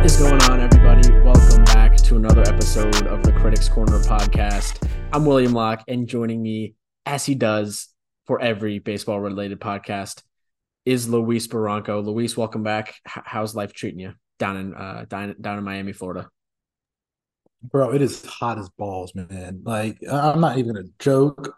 What is going on, everybody? Welcome back to another episode of the Critics Corner podcast. I'm William Locke, and joining me, as he does for every baseball related podcast, is Luis Barranco. Luis, welcome back. H- how's life treating you down in uh, down, down in Miami, Florida? Bro, it is hot as balls, man. Like I'm not even a joke.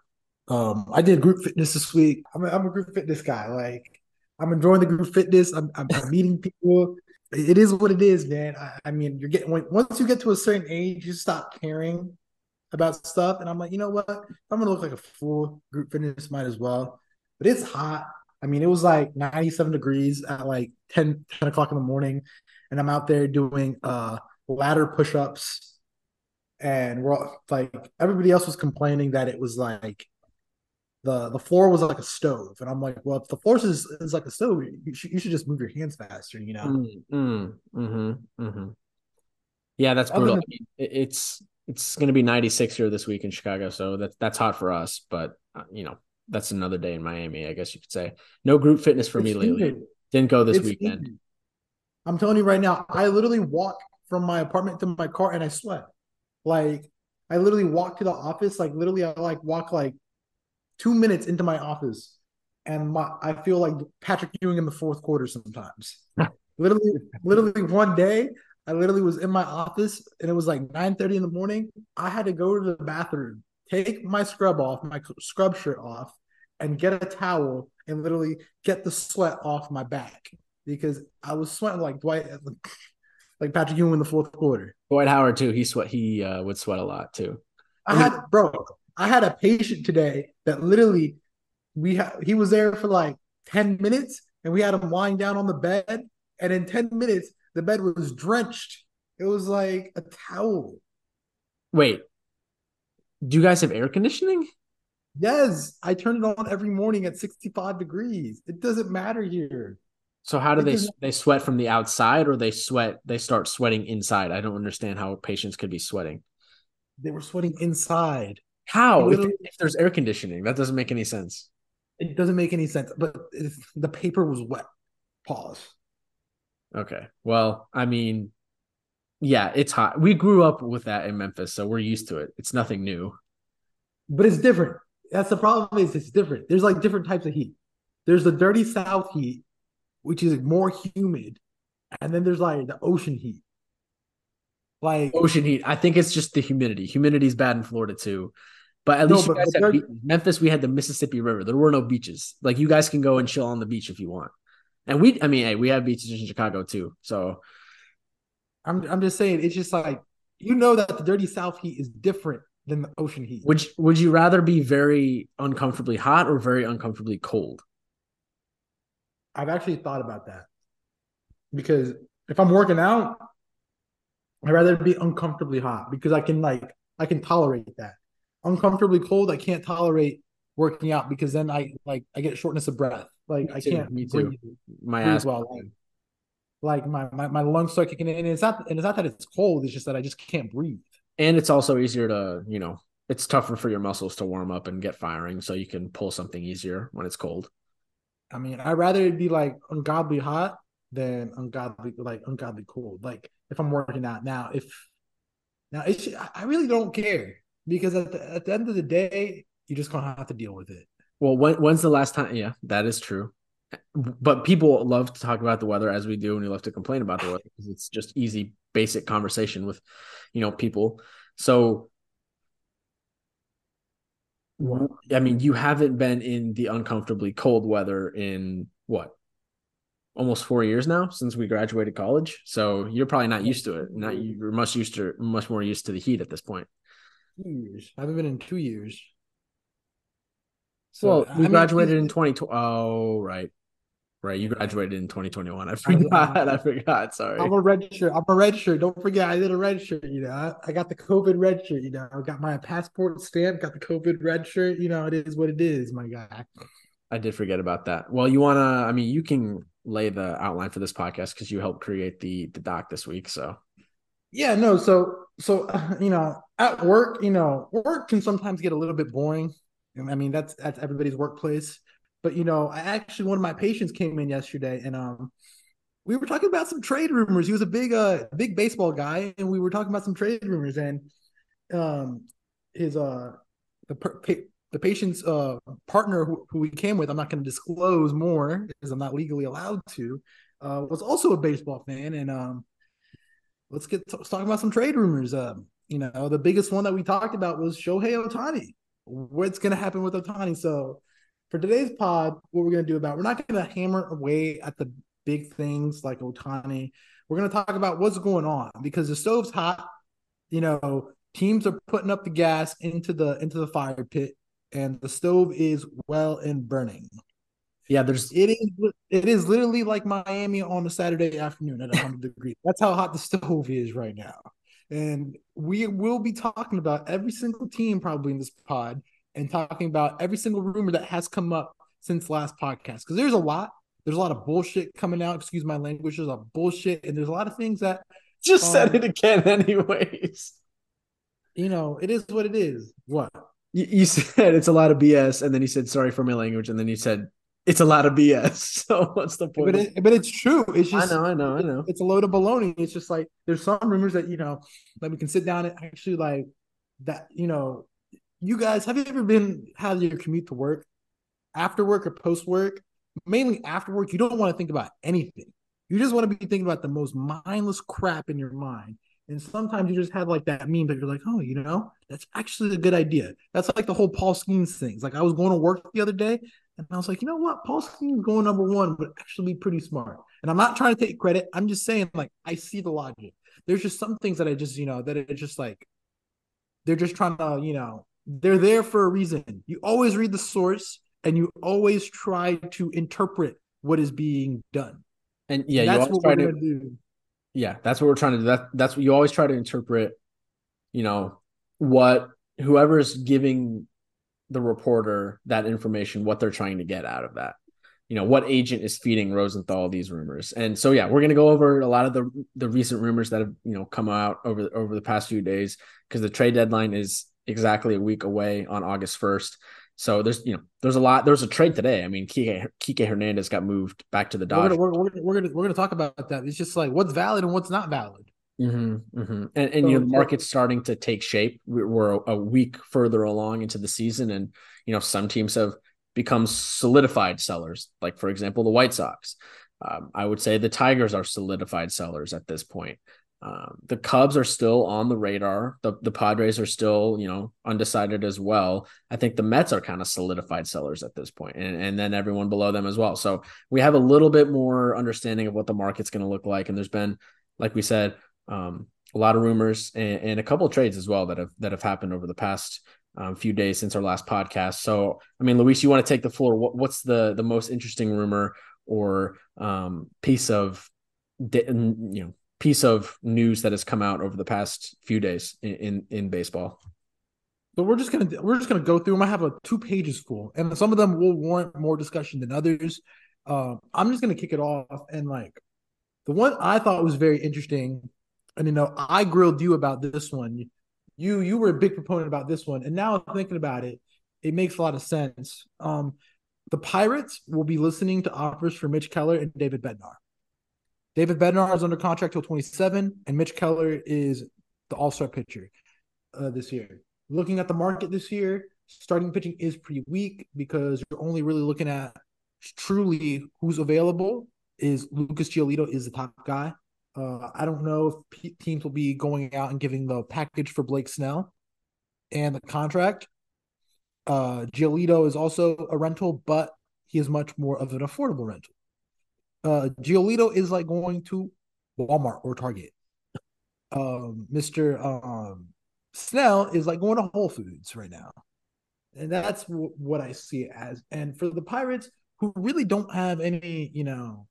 Um, I did group fitness this week. I'm a, I'm a group fitness guy. Like I'm enjoying the group fitness. I'm, I'm, I'm meeting people it is what it is, man. I, I mean, you're getting once you get to a certain age, you stop caring about stuff. And I'm like, you know what? I'm gonna look like a fool. Group fitness might as well. But it's hot. I mean, it was like 97 degrees at like 10, 10 o'clock in the morning, and I'm out there doing uh ladder push-ups. And we're all, like everybody else was complaining that it was like the the floor was like a stove, and I'm like, well, if the floor is, is like a stove, you should, you should just move your hands faster, you know. Mm, mm, mm-hmm, mm-hmm. Yeah, that's brutal. Than- it's it's going to be 96 here this week in Chicago, so that's that's hot for us. But uh, you know, that's another day in Miami, I guess you could say. No group fitness for it's me lately. Didn't go this it's weekend. I'm telling you right now, I literally walk from my apartment to my car and I sweat. Like I literally walk to the office, like literally I like walk like two minutes into my office, and my I feel like Patrick Ewing in the fourth quarter sometimes. literally, literally one day, I literally was in my office and it was like 9 30 in the morning. I had to go to the bathroom, take my scrub off, my scrub shirt off, and get a towel and literally get the sweat off my back because I was sweating like Dwight, like Patrick Ewing in the fourth quarter. Dwight Howard too. He sweat. He uh, would sweat a lot too. I had, bro. I had a patient today that literally we ha- he was there for like 10 minutes and we had him lying down on the bed and in 10 minutes the bed was drenched. It was like a towel. Wait. Do you guys have air conditioning? Yes, I turn it on every morning at 65 degrees. It doesn't matter here. So how do it they they sweat from the outside or they sweat they start sweating inside? I don't understand how patients could be sweating. They were sweating inside. How? If, if, there's air conditioning, that doesn't make any sense. It doesn't make any sense. But the paper was wet. Pause. Okay. Well, I mean, yeah, it's hot. We grew up with that in Memphis, so we're used to it. It's nothing new. But it's different. That's the problem. Is it's different. There's like different types of heat. There's the dirty South heat, which is more humid, and then there's like the ocean heat. Like ocean heat. I think it's just the humidity. Humidity is bad in Florida too. But at least no, you guys. Memphis, we had the Mississippi River. There were no beaches. Like you guys can go and chill on the beach if you want. And we, I mean, hey, we have beaches in Chicago too. So I'm, I'm just saying, it's just like you know that the dirty South heat is different than the ocean heat. Would Would you rather be very uncomfortably hot or very uncomfortably cold? I've actually thought about that because if I'm working out, I'd rather be uncomfortably hot because I can like I can tolerate that uncomfortably cold, I can't tolerate working out because then I like I get shortness of breath. Like me I can't. Me too. Breathe, my ass. Well, like, like my, my my lungs start kicking in, and it's not and it's not that it's cold. It's just that I just can't breathe. And it's also easier to you know it's tougher for your muscles to warm up and get firing, so you can pull something easier when it's cold. I mean, I'd rather it be like ungodly hot than ungodly like ungodly cold. Like if I'm working out now, if now it's I really don't care because at the, at the end of the day, you're just gonna have to deal with it. Well, when, when's the last time? Yeah, that is true. But people love to talk about the weather as we do, and we love to complain about the weather because it's just easy, basic conversation with, you know, people. So, I mean, you haven't been in the uncomfortably cold weather in what almost four years now since we graduated college. So you're probably not used to it. Not you're much used to much more used to the heat at this point years. I haven't been in two years. So well, we I graduated mean, in 2020. Oh, right. Right. You graduated in 2021. I forgot. I, I forgot. Sorry. I'm a red shirt. I'm a red shirt. Don't forget, I did a red shirt. You know, I, I got the COVID red shirt. You know, I got my passport stamp, got the COVID red shirt. You know, it is what it is, my guy. I did forget about that. Well, you want to, I mean, you can lay the outline for this podcast because you helped create the, the doc this week. So, yeah, no. So, so, you know, at work, you know, work can sometimes get a little bit boring. I mean, that's that's everybody's workplace. But you know, I actually one of my patients came in yesterday, and um, we were talking about some trade rumors. He was a big uh big baseball guy, and we were talking about some trade rumors. And um, his uh the the patient's uh partner who, who we came with, I'm not going to disclose more because I'm not legally allowed to. Uh, was also a baseball fan, and um, let's get to, let's talk about some trade rumors. Um, you know, the biggest one that we talked about was Shohei Ohtani. What's going to happen with Ohtani? So for today's pod, what we're going to do about we're not going to hammer away at the big things like Ohtani. We're going to talk about what's going on because the stove's hot. You know, teams are putting up the gas into the into the fire pit, and the stove is well and burning. Yeah, there's it is it is literally like Miami on a Saturday afternoon at 100 degrees. That's how hot the stove is right now. And we will be talking about every single team probably in this pod and talking about every single rumor that has come up since last podcast because there's a lot there's a lot of bullshit coming out. Excuse my language. There's a bullshit, and there's a lot of things that just um, said it again, anyways. You know, it is what it is. What you, you said it's a lot of BS, and then you said sorry for my language, and then you said it's a lot of BS. So what's the point? But, it, but it's true. It's just I know, I know, I know. It's a load of baloney. It's just like there's some rumors that you know that we can sit down and actually like that. You know, you guys have you ever been had your commute to work after work or post work? mainly after work, you don't want to think about anything. You just want to be thinking about the most mindless crap in your mind. And sometimes you just have like that meme that you're like, oh, you know, that's actually a good idea. That's like the whole Paul Skenes things. Like I was going to work the other day and I was like, you know what? Paul Skenes going number one would actually be pretty smart. And I'm not trying to take credit. I'm just saying, like, I see the logic. There's just some things that I just, you know, that it's just like they're just trying to, you know, they're there for a reason. You always read the source and you always try to interpret what is being done. And yeah, that's what we're trying to, do. Yeah, that's what we're trying to do. That that's what you always try to interpret. You know what whoever's giving the reporter that information, what they're trying to get out of that. You know what agent is feeding Rosenthal these rumors, and so yeah, we're to go over a lot of the the recent rumors that have you know come out over over the past few days because the trade deadline is exactly a week away on August first. So there's you know there's a lot. There's a trade today. I mean, Kike, Kike Hernandez got moved back to the Dodgers. We're gonna, we're, we're, we're gonna we're gonna talk about that. It's just like what's valid and what's not valid. Mm-hmm, mm-hmm. And, and so, you know the market's starting to take shape. We're a week further along into the season, and you know some teams have become solidified sellers. Like for example, the White Sox. Um, I would say the Tigers are solidified sellers at this point. Um, the Cubs are still on the radar. The the Padres are still, you know, undecided as well. I think the Mets are kind of solidified sellers at this point, and, and then everyone below them as well. So we have a little bit more understanding of what the market's going to look like. And there's been, like we said, um, a lot of rumors and, and, a couple trades as well that have that have happened over the past um, few days since our last podcast. So, I mean, Luis, you want to take the floor? What, what's the the most interesting rumor or um, piece of you know piece of news that has come out over the past few days in in, in baseball. So we're just gonna we're just gonna go through them. I have a two pages full, and some of them will warrant more discussion than others. Uh, I'm just gonna kick it off, and like the one I thought was very interesting, and you know I grilled you about this one. You you were a big proponent about this one, and now thinking about it, it makes a lot of sense. Um, the Pirates will be listening to offers for Mitch Keller and David Bednar. David Bednar is under contract till 27, and Mitch Keller is the All Star pitcher uh, this year. Looking at the market this year, starting pitching is pretty weak because you're only really looking at truly who's available. Is Lucas Giolito is the top guy. Uh, I don't know if p- teams will be going out and giving the package for Blake Snell and the contract. Uh, Giolito is also a rental, but he is much more of an affordable rental uh Giolito is like going to Walmart or Target. Um, Mr. Um, Snell is like going to Whole Foods right now. And that's w- what I see it as. And for the Pirates, who really don't have any, you know,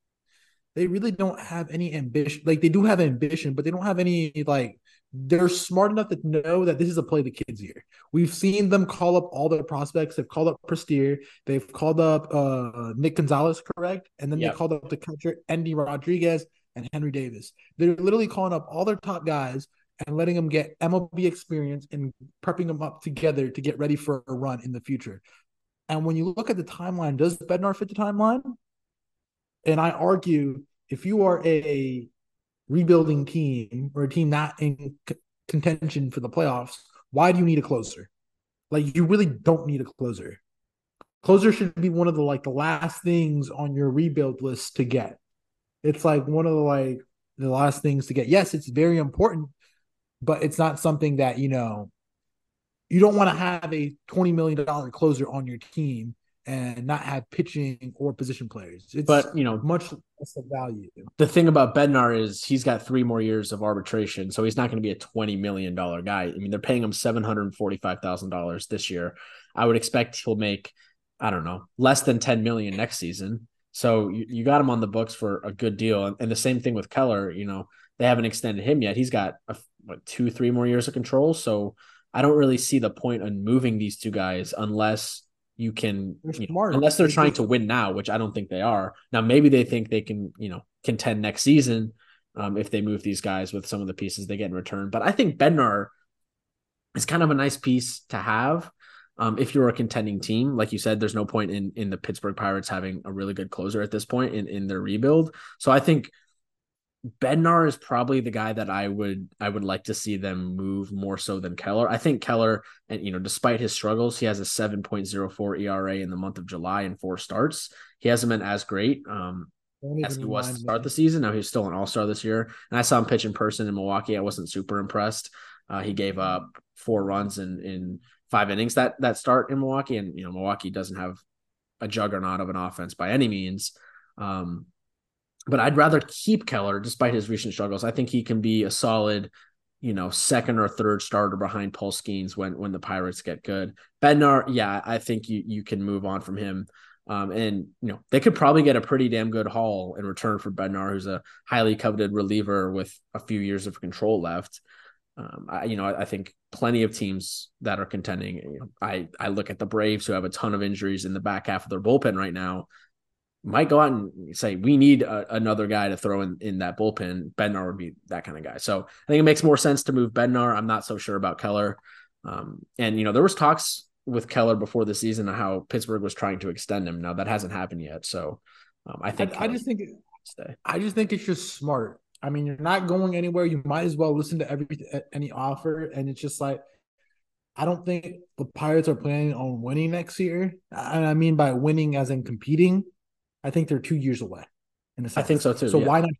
they really don't have any ambition. Like they do have ambition, but they don't have any like they're smart enough to know that this is a play the kids here. We've seen them call up all their prospects. They've called up Prestia. They've called up uh, Nick Gonzalez, correct? And then yep. they called up the catcher Endy Rodriguez and Henry Davis. They're literally calling up all their top guys and letting them get MLB experience and prepping them up together to get ready for a run in the future. And when you look at the timeline, does Bednar fit the timeline? And I argue if you are a rebuilding team or a team not in c- contention for the playoffs, why do you need a closer? Like you really don't need a closer. Closer should be one of the like the last things on your rebuild list to get. It's like one of the like the last things to get. Yes, it's very important, but it's not something that, you know, you don't want to have a $20 million closer on your team and not have pitching or position players. It's but you know, much less of value. The thing about Bednar is he's got three more years of arbitration, so he's not going to be a twenty million dollar guy. I mean, they're paying him seven hundred forty five thousand dollars this year. I would expect he'll make, I don't know, less than ten million next season. So you, you got him on the books for a good deal, and, and the same thing with Keller. You know, they haven't extended him yet. He's got a, what, two, three more years of control. So I don't really see the point in moving these two guys unless you can you know, unless they're trying to win now, which I don't think they are. Now maybe they think they can, you know, contend next season um, if they move these guys with some of the pieces they get in return. But I think Bednar is kind of a nice piece to have. Um, if you're a contending team, like you said, there's no point in in the Pittsburgh Pirates having a really good closer at this point in in their rebuild. So I think Bednar is probably the guy that I would I would like to see them move more so than Keller. I think Keller, and you know, despite his struggles, he has a 7.04 ERA in the month of July and four starts. He hasn't been as great um, as he was to start the season. Now he's still an All Star this year, and I saw him pitch in person in Milwaukee. I wasn't super impressed. Uh, he gave up four runs in in five innings that that start in Milwaukee, and you know Milwaukee doesn't have a juggernaut of an offense by any means. Um, but I'd rather keep Keller despite his recent struggles. I think he can be a solid, you know, second or third starter behind Paul Skenes when when the Pirates get good. Bednar, yeah, I think you you can move on from him. Um, and you know they could probably get a pretty damn good haul in return for Bednar, who's a highly coveted reliever with a few years of control left. Um, I, you know, I, I, think plenty of teams that are contending. You know, I I look at the Braves who have a ton of injuries in the back half of their bullpen right now might go out and say we need a, another guy to throw in in that bullpen. Bednar would be that kind of guy. So I think it makes more sense to move Bednar. I'm not so sure about Keller. Um, and you know there was talks with Keller before the season of how Pittsburgh was trying to extend him. Now that hasn't happened yet. So um, I think I, I just think stay. I just think it's just smart. I mean, you're not going anywhere. You might as well listen to every any offer, and it's just like I don't think the Pirates are planning on winning next year. And I mean by winning as in competing. I think they're two years away. In I think so too. So yeah. why not?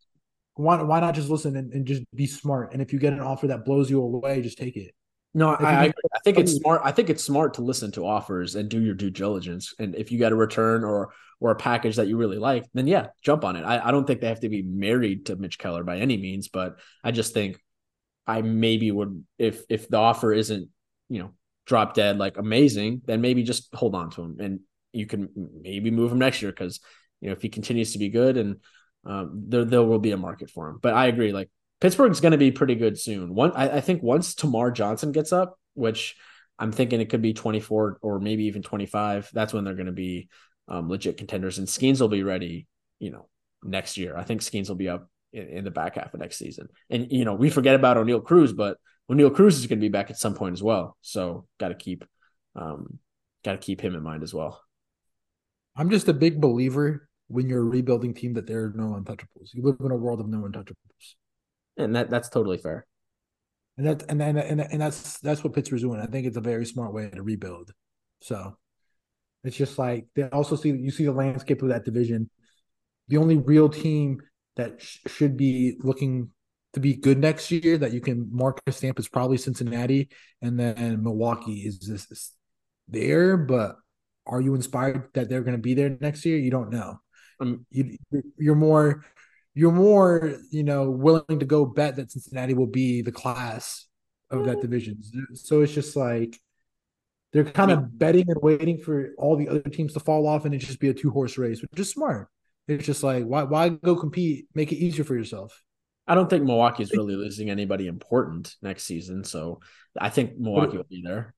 Why, why not just listen and, and, just be smart? And if you get an offer that blows you away, just take it. No, I, I, I think it's smart. I think it's smart to listen to offers and do your due diligence. And if you get a return or or a package that you really like, then yeah, jump on it. I, I don't think they have to be married to Mitch Keller by any means, but I just think I maybe would if if the offer isn't you know drop dead like amazing, then maybe just hold on to him and you can maybe move him next year because you know, if he continues to be good and um, there there will be a market for him. But I agree, like Pittsburgh's going to be pretty good soon. One, I, I, think once Termarr Johnson gets up, which I'm thinking it could be 24 or maybe even 25. That's when they're going to be um, legit contenders, and Skenes will be ready. You know, next year. I think Skenes will be up in, in the back half of next season. And you know, we forget about Oneil Cruz, but Oneil Cruz is going to be back at some point as well. So got to keep, um, got to keep him in mind as well. I'm just a big believer when you're a rebuilding team that there are no untouchables. You live in a world of no untouchables. And that that's totally fair. And that and and and, and that's that's what Pittsburgh's doing. I think it's a very smart way to rebuild. So it's just like they also see you see the landscape of that division. The only real team that sh- should be looking to be good next year that you can mark a stamp is probably Cincinnati, and then Milwaukee is just there. But are you inspired that they're going to be there next year? You don't know um, you you're more you're more you know willing to go bet that Cincinnati will be the class of that division. So it's just like they're kind of betting and waiting for all the other teams to fall off and it just be a two horse race, which is smart. It's just like why why go compete? Make it easier for yourself. I don't think Milwaukee is really losing anybody important next season, so I think Milwaukee will be there.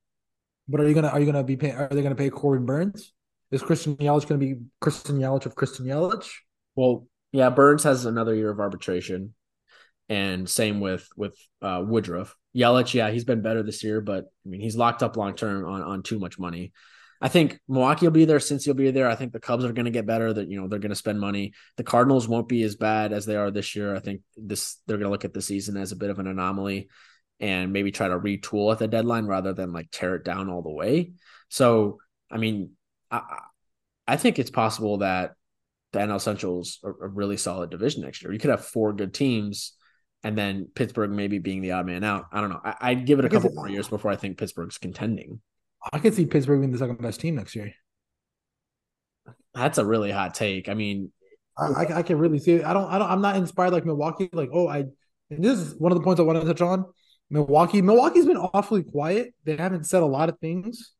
But are you gonna are you gonna be paying? Are they gonna pay Corbin Burnes? Is Christian Yelich going to be Christian Yelich of Christian Yelich? Well, yeah, Burnes has another year of arbitration, and same with with uh, Woodruff. Yelich, yeah, he's been better this year, but I mean he's locked up long term on on too much money. I think Milwaukee will be there since he'll be there. I think the Cubs are going to get better. That you know they're going to spend money. The Cardinals won't be as bad as they are this year. I think this they're going to look at the season as a bit of an anomaly and maybe try to retool at the deadline rather than like tear it down all the way. So I mean, I I think it's possible that the NL Central's a, a really solid division next year. You could have four good teams and then Pittsburgh maybe being the odd man out. I don't know. I, would give it a couple more years before I think Pittsburgh's contending. I could see Pittsburgh being the second best team next year. That's a really hot take. I mean, I, I, can really see it. I don't, I don't, I'm not inspired like Milwaukee. Like, oh, I, this is one of the points I want to touch on. Milwaukee, Milwaukee's been awfully quiet. They haven't said a lot of things.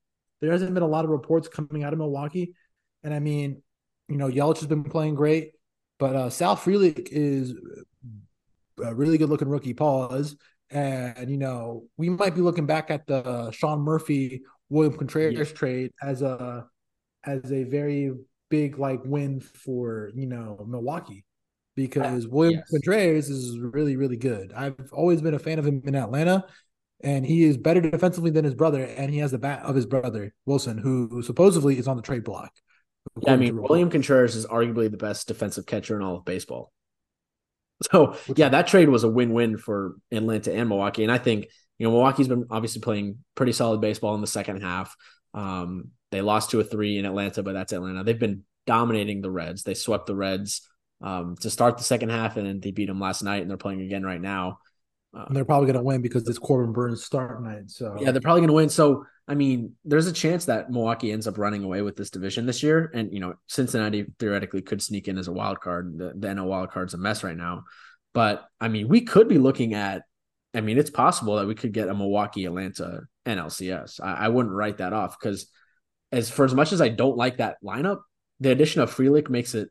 There hasn't been a lot of reports coming out of Milwaukee. And I mean, you know, Yelich has been playing great, but uh, Sal Frelick is a really good looking rookie. Pause. And you know, we might be looking back at the Sean Murphy William Contreras yeah. trade as a as a very big like win for you know Milwaukee because William yes. Contreras is really really good. I've always been a fan of him in Atlanta, and he is better defensively than his brother, and he has the bat of his brother Willson, who supposedly is on the trade block. Yeah, I mean William Contreras is arguably the best defensive catcher in all of baseball. So yeah, that trade was a win-win for Atlanta and Milwaukee, and I think you know Milwaukee's been obviously playing pretty solid baseball in the second half. Um, they lost to a three in Atlanta, but that's Atlanta. They've been dominating the Reds. They swept the Reds um, to start the second half, and then they beat them last night, and they're playing again right now. And they're probably going to win because it's Corbin Burnes' start night. So yeah, they're probably going to win. So I mean, there's a chance that Milwaukee ends up running away with this division this year, and you know Cincinnati theoretically could sneak in as a wild card. The, the NL wild card's a mess right now, but I mean, we could be looking at. I mean, it's possible that we could get a Milwaukee Atlanta NLCS. I, I wouldn't write that off because, as for as much as I don't like that lineup, the addition of Frelick makes it.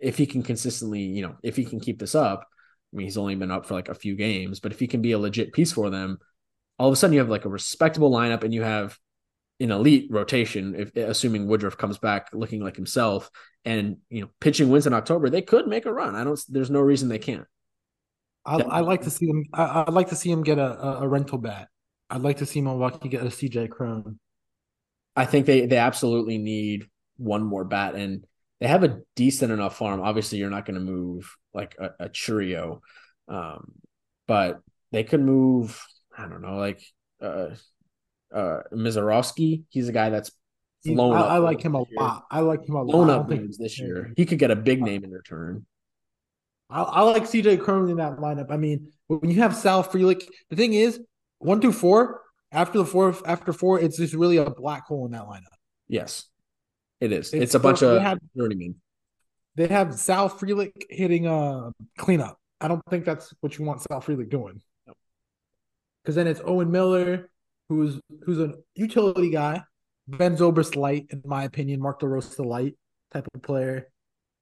If he can consistently, you know, if he can keep this up, I mean, he's only been up for like a few games, but if he can be a legit piece for them, all of a sudden you have like a respectable lineup and you have an elite rotation. If assuming Woodruff comes back looking like himself, and you know, pitching wins in October, they could make a run. I don't. There's no reason they can't. I, I like to see them. I, would like to see him get a, a rental bat. I'd like to see Milwaukee get a CJ Cron. I think they they absolutely need one more bat, and they have a decent enough farm. Obviously, you're not going to move like a, a Chourio, um, but they could move. I don't know, like uh, uh, Mazeroski. He's a guy that's flown. I, I like him a lot. I like him a lot. Blown up this year. He could get a big name in return. I, I like CJ Cron in that lineup. I mean, when you have Sal Frelick, the thing is, one through four. After the four, after four, it's just really a black hole in that lineup. Yes, it is. It's, it's a bunch of. Have, you know what I mean? They have Sal Frelick hitting a uh, cleanup. I don't think that's what you want Sal Frelick doing. Because then it's Owen Miller, who's who's a utility guy, Ben Zobrist light, in my opinion, Mark DeRosa light type of player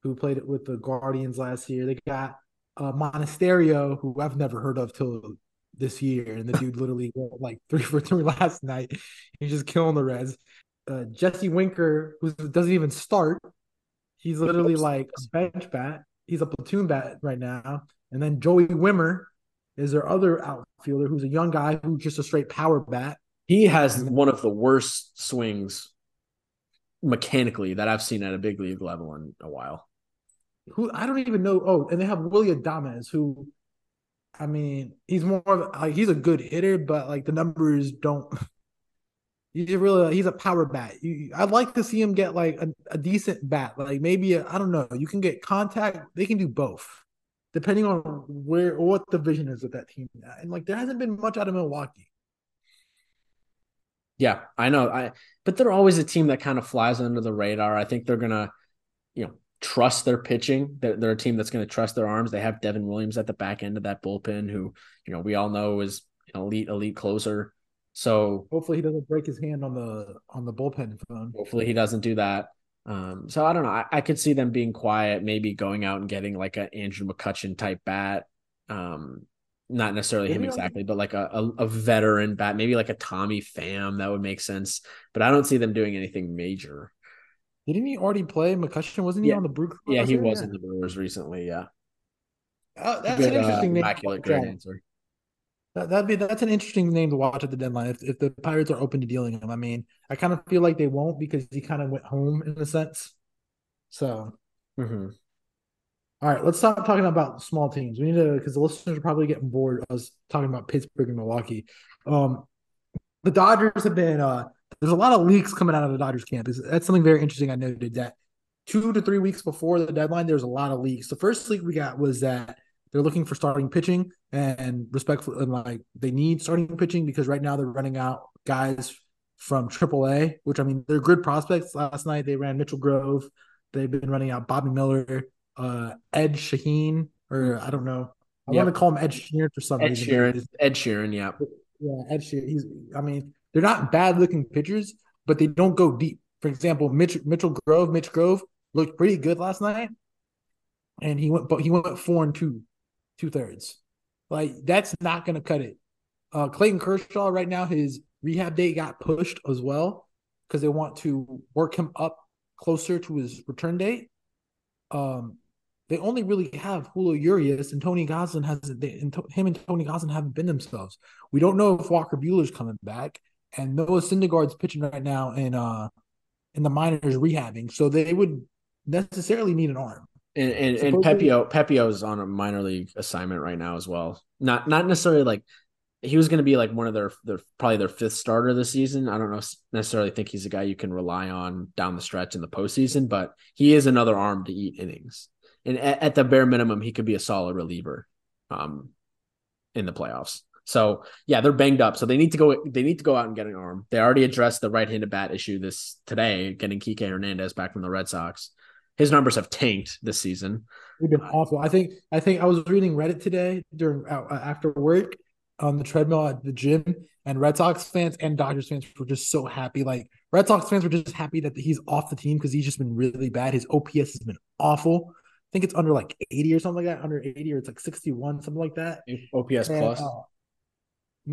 who played it with the Guardians last year. They got uh, Monasterio, who I've never heard of till this year, and the dude literally went like three for three last night. He's just killing the Reds. Uh, Jesse Winker, who doesn't even start, he's literally like a bench bat. He's a platoon bat right now. And then Joey Wiemer is their other outfielder, who's a young guy who's just a straight power bat. He has one of the worst swings mechanically that I've seen at a big league level in a while who I don't even know. Oh, and they have Willy Adames, who, I mean, he's more of like he's a good hitter, but like the numbers don't. He's really he's a power bat. You, I'd like to see him get like a, a decent bat, like maybe I don't know. You can get contact. They can do both, depending on where what the vision is of that team. And like there hasn't been much out of Milwaukee. Yeah, I know. I but they're always a team that kind of flies under the radar. I think they're gonna, you know, trust their pitching. They're, they're a team that's to trust their arms. They have Devin Williams at the back end of that bullpen, who you know we all know is an elite elite closer. So hopefully he doesn't break his hand on the on the bullpen phone. Hopefully he doesn't do that. Um, so I don't know. I, I, could see them being quiet, maybe going out and getting like an Andrew McCutchen type bat. Um, not necessarily him exactly, but like a, a, a, veteran bat, maybe like a Tommy Pham that would make sense. But I don't see them doing anything major. Didn't he already play McCutchen? Wasn't he yeah. on the Brewers? Yeah, he was in the Brewers recently. Yeah. Oh, that's good, an interesting uh, Immaculate, great answer. That, that'd be that's an interesting name to watch at the deadline if, if the Pirates are open to dealing him. I mean, I kind of feel like they won't because he kind of went home in a sense. So, mm-hmm. all right, let's stop talking about small teams. We need to because the listeners are probably getting bored. I was talking about Pittsburgh and Milwaukee. Um, the Dodgers have been uh, there's a lot of leaks coming out of the Dodgers camp. That's something very interesting. I noted that two to three weeks before the deadline, there's a lot of leaks. The first leak we got was that they're looking for starting pitching and respectful and like they need starting pitching because right now they're running out guys from AAA, which I mean they're good prospects. Last night they ran Mitchell Grove. They've been running out Bobby Miller, uh, Ed Shaheen, or I don't know. I yep. want to call him Ed Sheeran for some Ed reason. Sheeran. Ed Sheeran, yeah. Yeah, Ed Sheeran. He's I mean, they're not bad looking pitchers, but they don't go deep. For example, Mitch Mitchell Grove, Mitch Grove looked pretty good last night. And he went but he went four and two two thirds. Like that's not going to cut it. Uh, Clayton Kershaw right now, his rehab date got pushed as well because they want to work him up closer to his return date. Um, they only really have Julio Urias and Tony Gonsolin hasn't. They, and to, him and Tony Gonsolin haven't been themselves. We don't know if Walker Buehler's coming back, and Noah Syndergaard's pitching right now in uh in the minors rehabbing, so they would necessarily need an arm. And and, and Pepiot Pepiot's on a minor league assignment right now as well. Not not necessarily like he was going to be like one of their their probably their fifth starter this season. I don't know necessarily think he's a guy you can rely on down the stretch in the postseason, but he is another arm to eat innings. And at, at the bare minimum, he could be a solid reliever um, in the playoffs. So yeah, they're banged up. So they need to go. They need to go out and get an arm. They already addressed the right-handed bat issue this today, getting Kike Hernandez back from the Red Sox his numbers have tanked this season. They've been awful. I think I think I was reading Reddit today during uh, after work on the treadmill at the gym, and Red Sox fans and Dodgers fans were just so happy. Like Red Sox fans were just happy that he's off the team because he's just been really bad. His OPS has been awful. I think it's under like 80 or something like that, under 80 or it's like 61, something like that. OPS and, plus. Uh,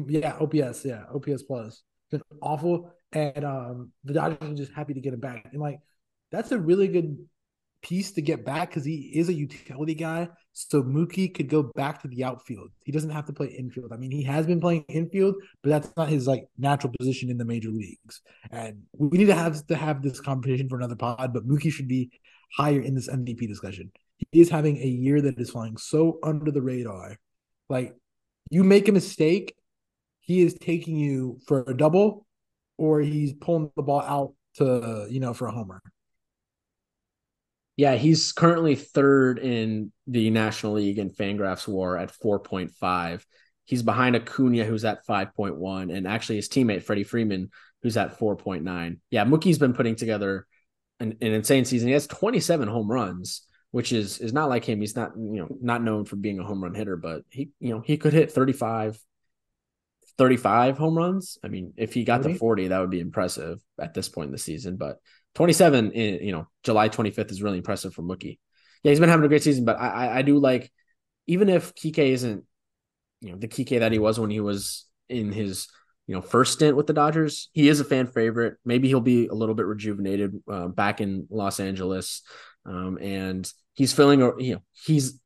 yeah, OPS, yeah, OPS plus. It's been awful. And um the Dodgers are just happy to get him back. And like that's a really good piece to get back because he is a utility guy. So Mookie could go back to the outfield. He doesn't have to play infield. I mean, he has been playing infield, but that's not his like natural position in the major leagues. And we need to have to have this competition for another pod. But Mookie should be higher in this MVP discussion. He is having a year that is flying so under the radar. Like you make a mistake, he is taking you for a double, or he's pulling the ball out to you know for a homer. Yeah, he's currently third in the National League in Fangraphs WAR at 4.5. He's behind Acuna, who's at 5.1, and actually his teammate Freddie Freeman, who's at 4.9. Yeah, Mookie's been putting together an, an insane season. He has 27 home runs, which is is not like him. He's not you know not known for being a home run hitter, but he you know he could hit 35, 35 home runs. I mean, if he got 40? to 40, that would be impressive at this point in the season. But 27 in you know July 25th is really impressive for Mookie. Yeah, he's been having a great season, but I, I, do like even if Kike isn't you know the Kike that he was when he was in his you know first stint with the Dodgers, he is a fan favorite. Maybe he'll be a little bit rejuvenated uh, back in Los Angeles, um, and he's feeling you know he's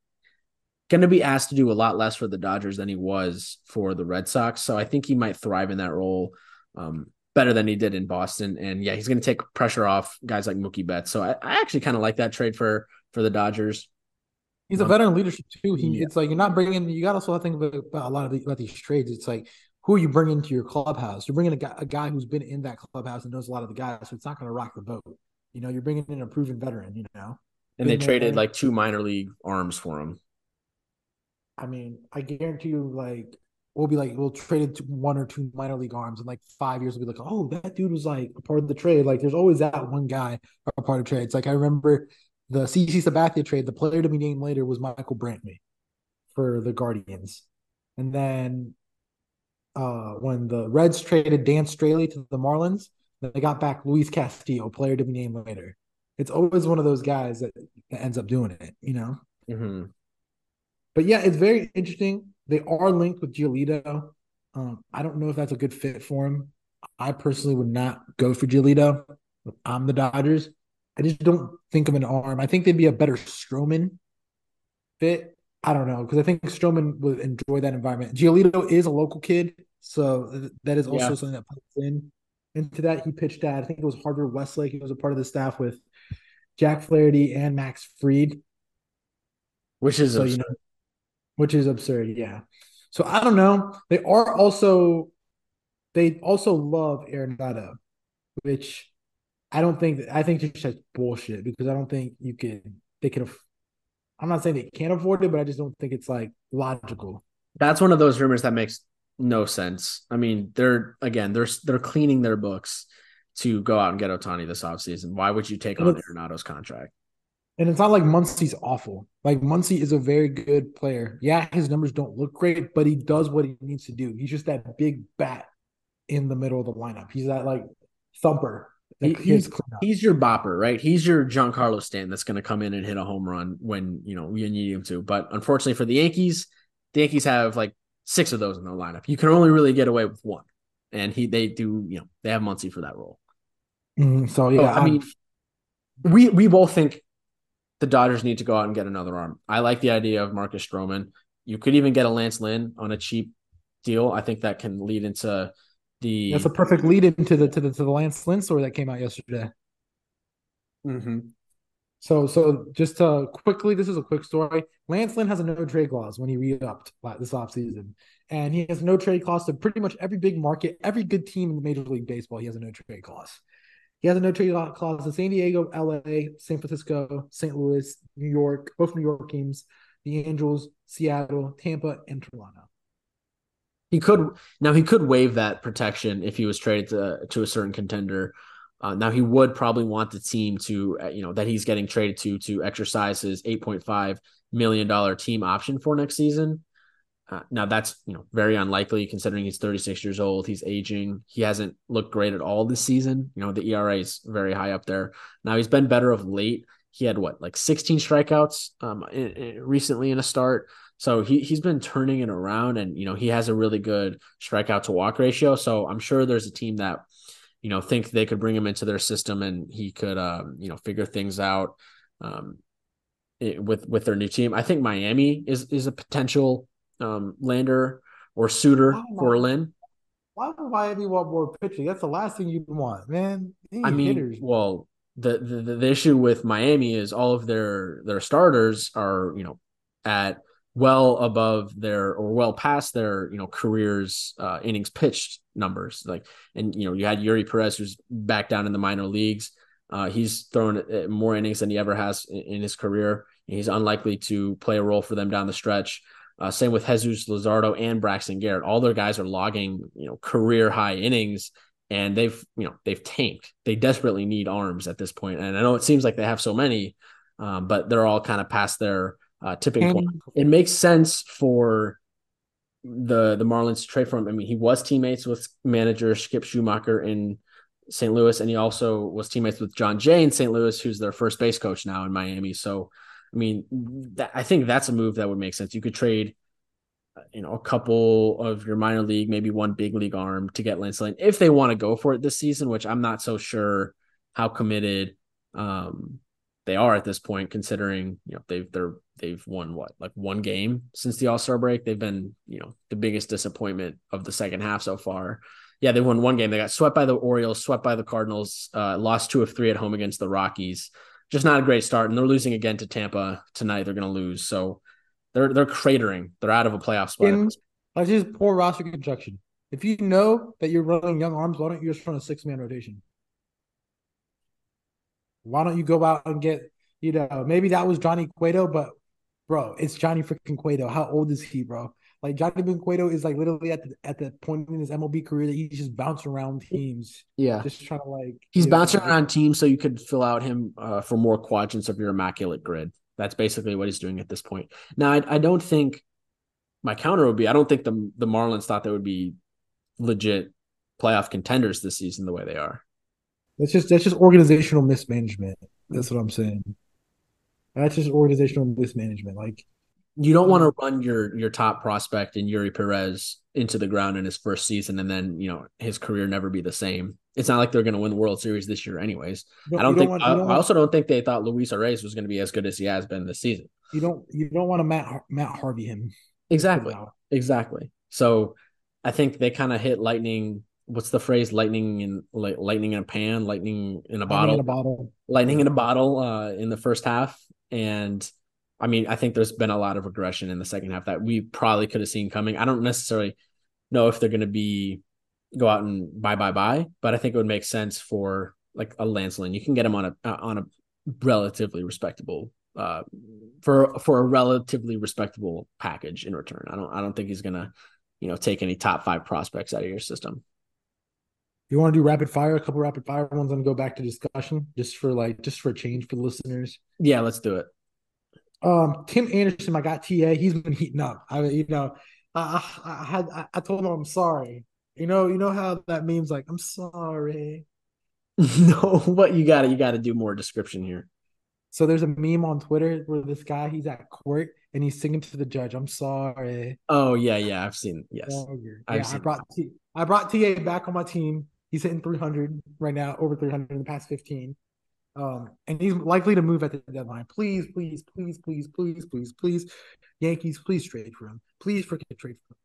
going to be asked to do a lot less for the Dodgers than he was for the Red Sox. So I think he might thrive in that role. Um, better than he did in Boston. And yeah, he's going to take pressure off guys like Mookie Betts. So I, I actually kind of like that trade for for the Dodgers. He's a veteran leadership too. He yeah. it's like you're not bringing. You got to also think about, about a lot of the, about these trades. It's like who are you bringing to your clubhouse? You're bringing a guy, a guy who's been in that clubhouse and knows a lot of the guys, so it's not going to rock the boat. You know, you're bringing in a proven veteran. You know, and they traded like two minor league arms for him. I mean, I guarantee you, like we'll be like, we'll trade it to one or two minor league arms, and like five years, we'll be like, oh, that dude was like a part of the trade. Like, there's always that one guy a part of trades. Like, I remember the CC Sabathia trade. The player to be named later was Michael Brantley for the Guardians, and then uh when the Reds traded Dan Straily to the Marlins, they got back Luis Castillo, player to be named later. It's always one of those guys that, that ends up doing it, you know. Mm-hmm. But yeah, it's very interesting they are linked with Giolito. Um, I don't know if that's a good fit for him. I personally would not go for Giolito. I'm the Dodgers. I just don't think of an arm. I think they'd be a better Stroman fit. I don't know because I think Stroman would enjoy that environment. Giolito is a local kid, so that is also yeah. something that plays in into that. He pitched at I think it was Harvard Westlake. He was a part of the staff with Jack Flaherty and Max Fried, which is so, you know, which is absurd. Yeah. So I don't know. They are also they also love Arenado, which I don't think I think just bullshit because I don't think you can they can I'm not saying they can't afford it, but I just don't think it's like logical. That's one of those rumors that makes no sense. I mean, they're again, they're they're cleaning their books to go out and get Ohtani this offseason. Why would you take on Arenado's contract? And it's not like Muncy's awful. Like Muncy is a very good player. Yeah, his numbers don't look great, but he does what he needs to do. He's just that big bat in the middle of the lineup. He's that like thumper. He, he's he's your bopper, right? He's your Giancarlo Stanton that's going to come in and hit a home run when you know you need him to. But unfortunately for the Yankees, the Yankees have like six of those in their lineup. You can only really get away with one, and he they do you know they have Muncy for that role. Mm, so yeah, I mean, we we both think the Dodgers need to go out and get another arm. I like the idea of Marcus Stroman. You could even get a Lance Lynn on a cheap deal. I think that can lead into the. That's a perfect lead into the to the to the Lance Lynn story that came out yesterday. Mm-hmm. So, so just to quickly, this is a quick story. Lance Lynn has a no trade clause when he re-upped this offseason. And he has no trade clause to pretty much every big market, every good team in the Major League Baseball. He has a no trade clause. He has a no trade clause in San Diego, LA, San Francisco, St. Louis, New York, both New York teams, the Angels, Seattle, Tampa, and Toronto. He could now he could waive that protection if he was traded to, to a certain contender. Uh, now he would probably want the team to uh, you know that he's getting traded to to exercise his eight point five million dollar team option for next season. Uh, now that's you know very unlikely considering he's 36 years old. He's aging. He hasn't looked great at all this season. You know the ERA is very high up there. Now he's been better of late. He had what like 16 strikeouts um, in, in, recently in a start. So he he's been turning it around, and you know he has a really good strikeout to walk ratio. So I'm sure there's a team that you know think they could bring him into their system, and he could um, you know figure things out um, it, with with their new team. I think Miami is is a potential um, lander or suitor for Lynn. Why would Miami want more pitching? That's the last thing you want, man. I mean, hitters. well, the, the the issue with Miami is all of their their starters are you know at well above their or well past their you know careers uh, innings pitched numbers like and you know you had Eury Perez who's back down in the minor leagues uh, he's thrown uh, more innings than he ever has in, in his career he's unlikely to play a role for them down the stretch uh, same with Jesus Luzardo and Braxton Garrett. All their guys are logging, you know, career high innings, and they've, you know, they've tanked. They desperately need arms at this point, and I know it seems like they have so many, um, but they're all kind of past their uh, tipping point. It makes sense for the the Marlins to trade for him. I mean, he was teammates with manager Skip Schumaker in St. Louis, and he also was teammates with Jon Jay in St. Louis, who's their first base coach now in Miami. So I mean, that, I think that's a move that would make sense. You could trade, uh, you know, a couple of your minor league, maybe one big league arm to get Lance Lynn if they want to go for it this season, which I'm not so sure how committed um, they are at this point, considering you know they've they're they've won what like one game since the All Star break. They've been you know the biggest disappointment of the second half so far. Yeah, they won one game. They got swept by the Orioles, swept by the Cardinals, uh, lost two of three at home against the Rockies just not a great start. And they're losing again to Tampa tonight. They're going to lose. So they're they're cratering. They're out of a playoff spot. In, just poor roster construction. If you know that you're running young arms, why don't you just run a six man rotation? Why don't you go out and get, you know, maybe that was Johnny Cueto, but bro, it's Johnny freaking Cueto. How old is he, bro? Like Johnny Cueto is like literally at the at the point in his MLB career that he's just bouncing around teams. Yeah, just trying to like he's bouncing know, around teams so you could fill out him uh, for more quadrants of your immaculate grid. That's basically what he's doing at this point. Now, I, I don't think my counter would be I don't think the the Marlins thought they would be legit playoff contenders this season the way they are. That's just that's just organizational mismanagement. That's what I'm saying. That's just organizational mismanagement. Like You don't want to run your your top prospect in Eury Perez into the ground in his first season and then you know his career never be the same. It's not like they're going to win the World Series this year, anyways. I don't you think. want- I, don't I want- also don't think they thought Luis Arraez was going to be as good as he has been this season. you don't you don't want to Matt Matt Harvey him. Exactly. Exactly. So I think they kind of hit lightning. What's the phrase? Lightning in like lightning in a pan, lightning in a Lightning bottle, in a bottle. lightning in a bottle uh, in the first half. And I mean, I think there's been a lot of regression in the second half that we probably could have seen coming. I don't necessarily know if they're going to be go out and buy, buy, buy, but I think it would make sense for like a Lance Lynn. You can get him on a uh, on a relatively respectable uh for for a relatively respectable package in return. I don't I don't think he's gonna you know take any top five prospects out of your system. You want to do rapid fire? A couple rapid fire ones and go back to discussion just for like just for a change for the listeners. Yeah, let's do it. Um, Tim Anderson, I got TA. He's been heating up. I you know, I I, I had I, I told him I'm sorry. You know, you know how that means like, I'm sorry. no, but you got to you got to do more description here. So there's a meme on Twitter where this guy he's at court and he's singing to the judge, I'm sorry. Oh yeah, yeah, I've seen yes. I've Yeah, I seen brought T, I brought TA back on my team. He's hitting 300 right now, over 300 in the past 15. Um, and he's likely to move at the deadline. Please, please, please, please, please, please, please, Yankees, please trade for him. Please forget trade for him.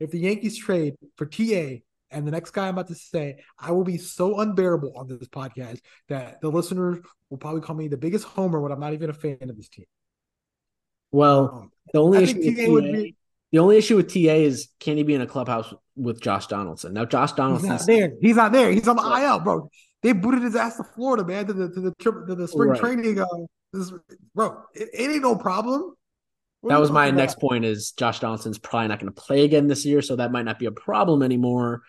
If the Yankees trade for TA and the next guy I'm about to say, I will be so unbearable on this podcast that the listeners will probably call me the biggest homer when I'm not even a fan of this team. Well, Um, the only I issue with TA be the only issue with TA is can he be in a clubhouse with Josh Donaldson? Now Josh He's Donaldson not there. He's not there. He's on the. IL, bro. They booted his ass to Florida, man, to the to the trip to the spring Right. training. Uh, this, bro, it, it ain't no problem. What That was my talking next point is Josh Donaldson's probably not going to play again this year, so that might not be a problem anymore.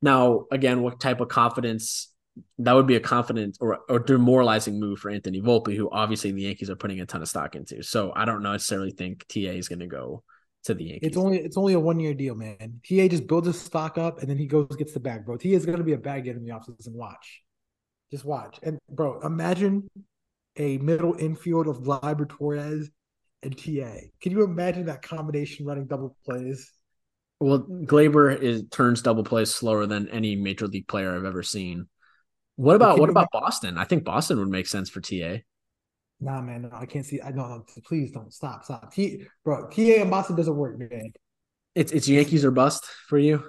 Now, again, what type of confidence that would be a confident or, or demoralizing move for Anthony Volpe, who obviously the Yankees are putting a ton of stock into. So I don't necessarily think TA is going to go to the Yankees. It's only it's only a one year deal, man. TA just builds his stock up and then he goes gets the bag, bro. TA is gonna be a bag in the offseason. And watch, just watch. And bro, imagine a middle infield of Gleyber Torres and TA. Can you imagine that combination running double plays? well, Gleyber is turns double plays slower than any major league player I've ever seen. What about what about Boston? I think Boston would make sense for TA. Nah, man, no, I can't see. I no, no, please don't stop, stop. T, bro, TA and Boston doesn't work, man. It's it's Yankees or bust for you.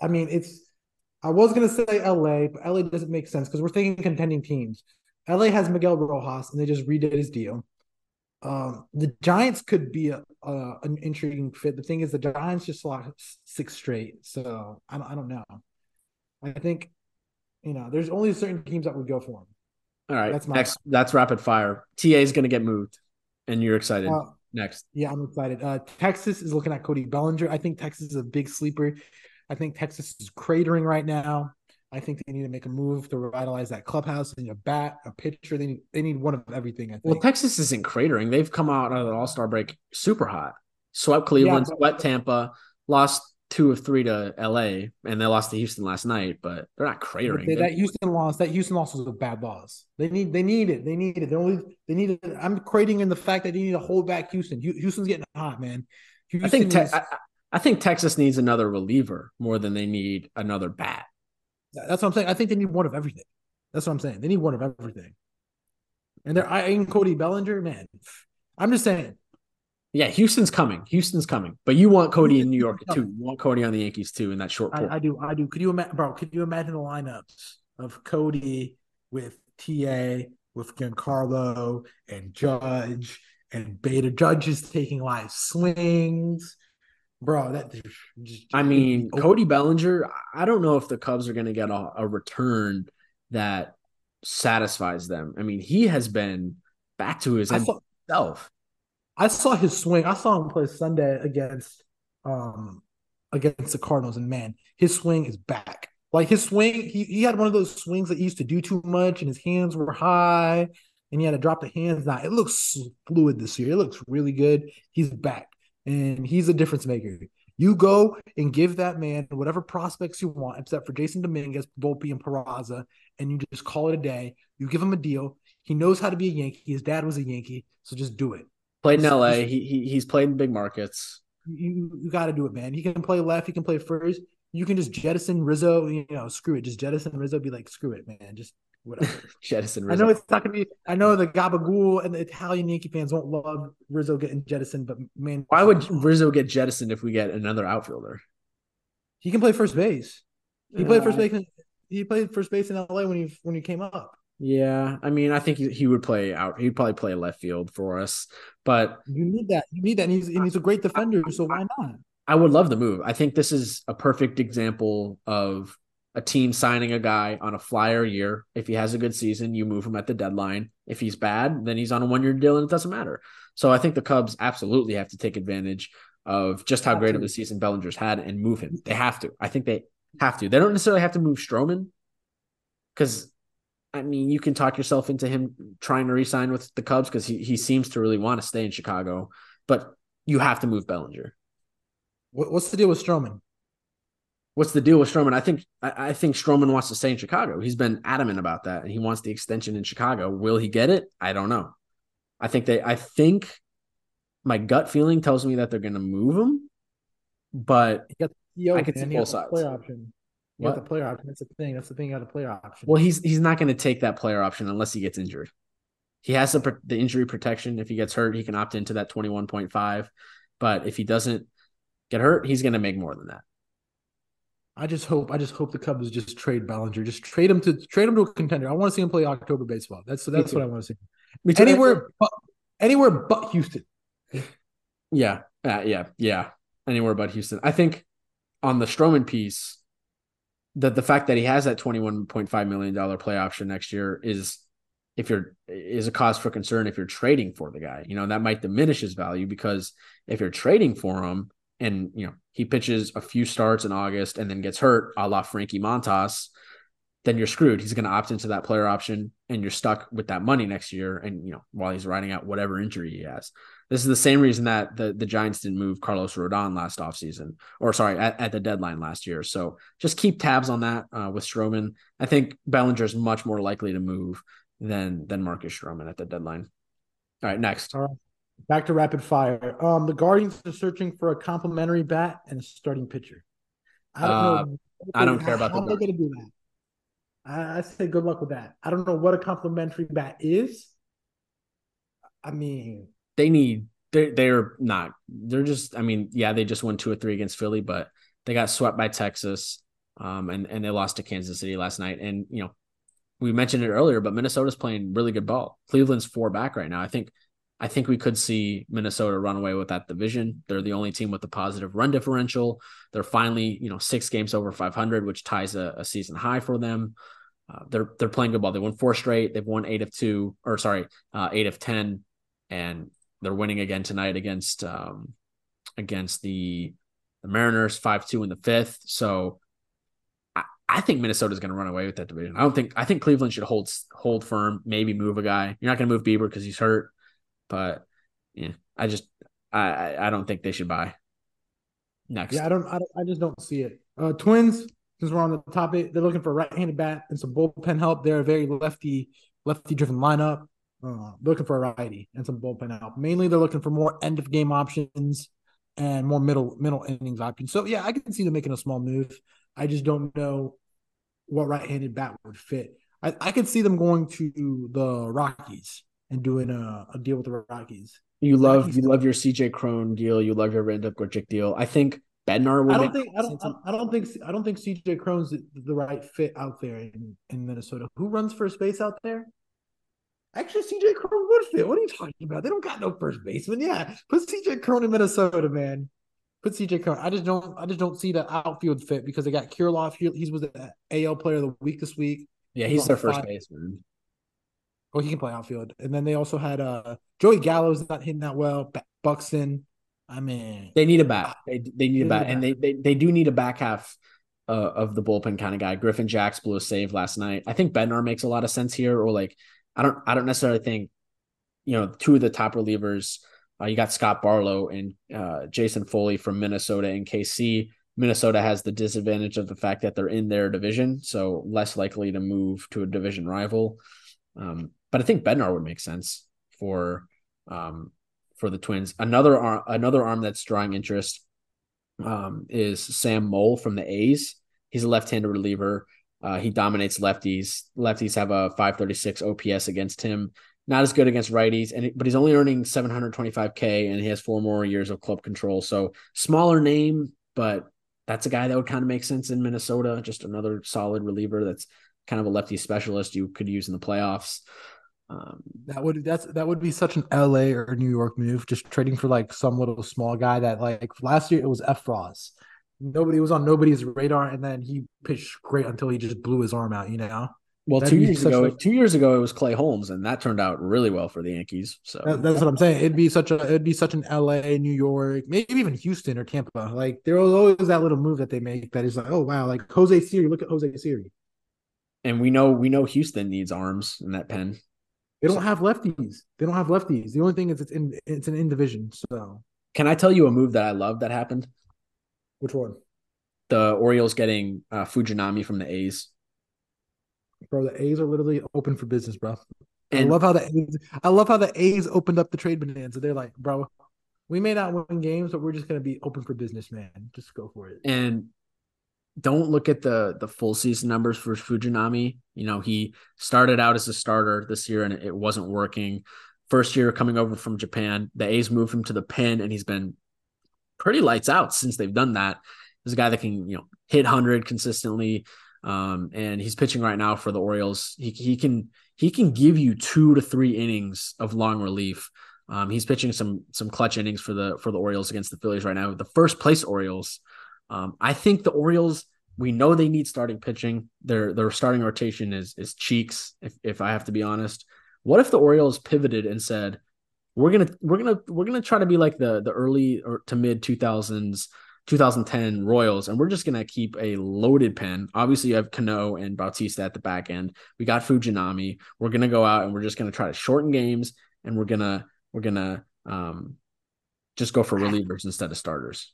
I mean, it's. I was gonna say LA, but LA doesn't make sense because we're thinking contending teams. LA has Miguel Rojas, and they just redid his deal. Um, the Giants could be a, a an intriguing fit. The thing is, the Giants just lost six straight, so I don't, I don't know. I think, you know, there's only certain teams that would go for him. All right, That's my- next that's rapid fire. TA is going to get moved, and you're excited. Uh, next, Yeah, I'm excited. Uh, Texas is looking at Cody Bellinger. I think Texas is a big sleeper. I think Texas is cratering right now. I think they need to make a move to revitalize that clubhouse. They need a bat, a pitcher. They need they need one of everything. I think. well, Texas isn't cratering. They've come out of the All Star break super hot. Swept Cleveland, but- swept Tampa, lost two of three to LA, and they lost to Houston last night. But they're not cratering. they- that Houston loss, that Houston loss was a bad loss. They need they need it. They need it. They only they need it. I'm crating in the fact that they need to hold back Houston. Houston's getting hot, man. Houston I think te- is- I, I- think Texas needs another reliever more than they need another bat. That's what I'm saying. I think they need one of everything. That's what I'm saying. They need one of everything. And they're I eyeing Cody Bellinger, man. I'm just saying. Yeah, Houston's coming. Houston's coming. But you want Cody in New York too. You want Cody on the Yankees too in that short I. I do. I do. Could you imagine, bro? Could you imagine the lineups of Cody with TA, with Giancarlo and Judge and Beta? Judge is taking live swings, bro. That just, I mean, Oh, Cody Bellinger, I don't know if the Cubs are going to get a, a return that satisfies them. I mean, he has been back to his I saw, self. I saw his swing. I saw him play Sunday against um against the Cardinals, and man, his swing is back. Like his swing, he, he had one of those swings that he used to do too much, and his hands were high, and he had to drop the hands down. It looks fluid this year. It looks really good. He's back, and he's a difference maker. You go and give that man whatever prospects you want, except for Jasson Dominguez, Volpe, and Peraza, and you just call it a day. You give him a deal. He knows how to be a Yankee. His dad was a Yankee, so just do it. Played in LA. He, he he's played in big markets. You you got to do it, man. He can play left. He can play first. You can just jettison Rizzo. You know, screw it. Just jettison Rizzo. Be like, screw it, man. Just whatever. jettison Rizzo. I know it's not gonna be. I know the Gabagool and the Italian Yankee fans won't love Rizzo getting jettisoned, but man, why would Rizzo get jettisoned if we get another outfielder? He can play first base. He played first base. In, he played first base in LA when he when he came up. Yeah, I mean, I think he, he would play out. He'd probably play left field for us, but you need that. You need that. And he's and he's a great defender, so why not? I would love the move. I think this is a perfect example of a team signing a guy on a flyer year. If he has a good season, you move him at the deadline. If he's bad, then he's on a one year deal and it doesn't matter. So I think the Cubs absolutely have to take advantage of just how great of a season Bellinger's had and move him. They have to. I think they have to. They don't necessarily have to move Stroman because I mean, you can talk yourself into him trying to resign with the Cubs because he, he seems to really want to stay in Chicago, but you have to move Bellinger. What's the deal with Stroman? What's the deal with Stroman? I think I, I think Stroman wants to stay in Chicago. He's been adamant about that, and he wants the extension in Chicago. Will he get it? I don't know. I think they. I think my gut feeling tells me that they're going to move him, but I can see both sides. Play option. You what? got the player option. That's the thing. That's the thing. You got the player option. Well, he's he's not going to take that player option unless he gets injured. He has the the injury protection. If he gets hurt, he can opt into that twenty one point five. But if he doesn't get hurt, he's going to make more than that. I just hope. I just hope the Cubs just trade Bellinger. Just trade him to trade him to a contender. I want to see him play October baseball. That's that's what I want to see. Me too. Anywhere, but, anywhere but Houston. Yeah, uh, yeah, yeah. Anywhere but Houston. I think on the Stroman piece, that the fact that he has that $21.5 million play option next year is if you're is a cause for concern if you're trading for the guy. You know, that might diminish his value because if you're trading for him and you know he pitches a few starts in August and then gets hurt, a la Frankie Montas, then you're screwed. He's going to opt into that player option and you're stuck with that money next year. And, you know, while he's riding out whatever injury he has, this is the same reason that the, the Giants didn't move Carlos Rodon last offseason or sorry, at, at the deadline last year. So just keep tabs on that uh, with Stroman. I think Bellinger is much more likely to move than, than Marcus Stroman at the deadline. All right, next. All right. Back to rapid fire. Um, the Guardians are searching for a complimentary bat and a starting pitcher. I don't uh, know. I don't care about how they're going to do that. I, I say good luck with that. I don't know what a complimentary bat is. I mean, they need they're they're not. They're just. I mean, yeah, they just won two or three against Philly, but they got swept by Texas, um, and and they lost to Kansas City last night. And you know, we mentioned it earlier, but Minnesota's playing really good ball. Cleveland's four back right now. I think I think we could see Minnesota run away with that division. They're the only team with a positive run differential. They're finally, you know, six games over 500, which ties a, a season high for them. Uh, they're they're playing good ball. They won four straight. They've won eight of two, or sorry, uh, eight of ten, and they're winning again tonight against um, against the the Mariners, five two in the fifth. So I, think Minnesota's going to run away with that division. I don't think I think Cleveland should hold hold firm, maybe move a guy. You're not going to move Bieber because he's hurt. But yeah, I just I I don't think they should buy. Next. Yeah, I don't I, don't, I just don't see it. Uh, Twins, since we're on the topic, they're looking for a right-handed bat and some bullpen help. They're a very lefty lefty driven lineup. Uh, looking for a righty and some bullpen help. Mainly, they're looking for more end of game options and more middle middle innings options. So yeah, I can see them making a small move. I just don't know what right-handed bat would fit. I, I could see them going to the Rockies and doing a, a deal with the Rockies. You love Rockies you love your CJ Cron deal. You love your Randal Grichuk deal. I think Bednar would. I don't think I don't, I don't think I don't think CJ Cron's the, right fit out there in, in Minnesota. Who runs first base out there? Actually, CJ Cron would fit. What are you talking about? They don't got no first baseman. Yeah, put CJ Cron in Minnesota, man. Put CJ Cron. I just don't. I just don't see the outfield fit because they got Kirilloff. He was the AL Player of the Week this week. Yeah, he's, he's their first baseman. Oh, he can play outfield. And then they also had uh Joey Gallo's not hitting that well. Buxton. I mean, they need a bat. They they need a bat, and they, they they do need a back half uh, of the bullpen kind of guy. Griffin Jax blew a save last night. I think Bednar makes a lot of sense here. Or like, I don't I don't necessarily think, you know, two of the top relievers. Uh, you got Scott Barlow and uh, Jason Foley from Minnesota and KC. Minnesota has the disadvantage of the fact that they're in their division, so less likely to move to a division rival. Um, but I think Bednar would make sense for um, for the Twins. Another arm, another arm that's drawing interest um, is Sam Moll from the A's. He's a left-handed reliever. Uh, he dominates lefties. Lefties have a 536 OPS against him. Not as good against righties, and but he's only earning 725k, and he has four more years of club control. So smaller name, but that's a guy that would kind of make sense in Minnesota. Just another solid reliever that's kind of a lefty specialist you could use in the playoffs. Um, that would that's that would be such an LA or New York move, just trading for like some little small guy that like last year it was Effross. Nobody was on nobody's radar, and then he pitched great until he just blew his arm out. You know. Well, That'd two years ago, a, two years ago it was Clay Holmes, and that turned out really well for the Yankees. So that, that's what I'm saying. It'd be such a it'd be such an L.A., New York, maybe even Houston or Tampa. Like there was always that little move that they make that is like, oh wow, like Jose Siri. Look at Jose Siri. And we know we know Houston needs arms in that pen. They don't have lefties. They don't have lefties. The only thing is it's in it's an in division. So can I tell you a move that I love that happened? Which one? The Orioles getting uh, Fujinami from the A's. Bro, the A's are literally open for business, bro. And I love how the A's, I love how the A's opened up the trade bonanza. They're like, bro, we may not win games, but we're just gonna be open for business, man. Just go for it. And don't look at the the full season numbers for Fujinami. You know, he started out as a starter this year and it wasn't working. First year coming over from Japan, the A's moved him to the pen and he's been pretty lights out since they've done that. He's a guy that can, you know, hit 100 consistently. Um, and he's pitching right now for the Orioles. He, he can he can give you two to three innings of long relief. Um, he's pitching some some clutch innings for the for the Orioles against the Phillies right now. The first place Orioles um, I think the Orioles, we know they need starting pitching. Their their starting rotation is is cheeks, if if I have to be honest. What if the Orioles pivoted and said, we're gonna we're gonna we're gonna try to be like the the early or to mid 2000s 2010 Royals, and we're just gonna keep a loaded pen. Obviously, you have Cano and Bautista at the back end. We got Fujinami. We're gonna go out and we're just gonna try to shorten games, and we're gonna we're gonna um just go for relievers instead of starters.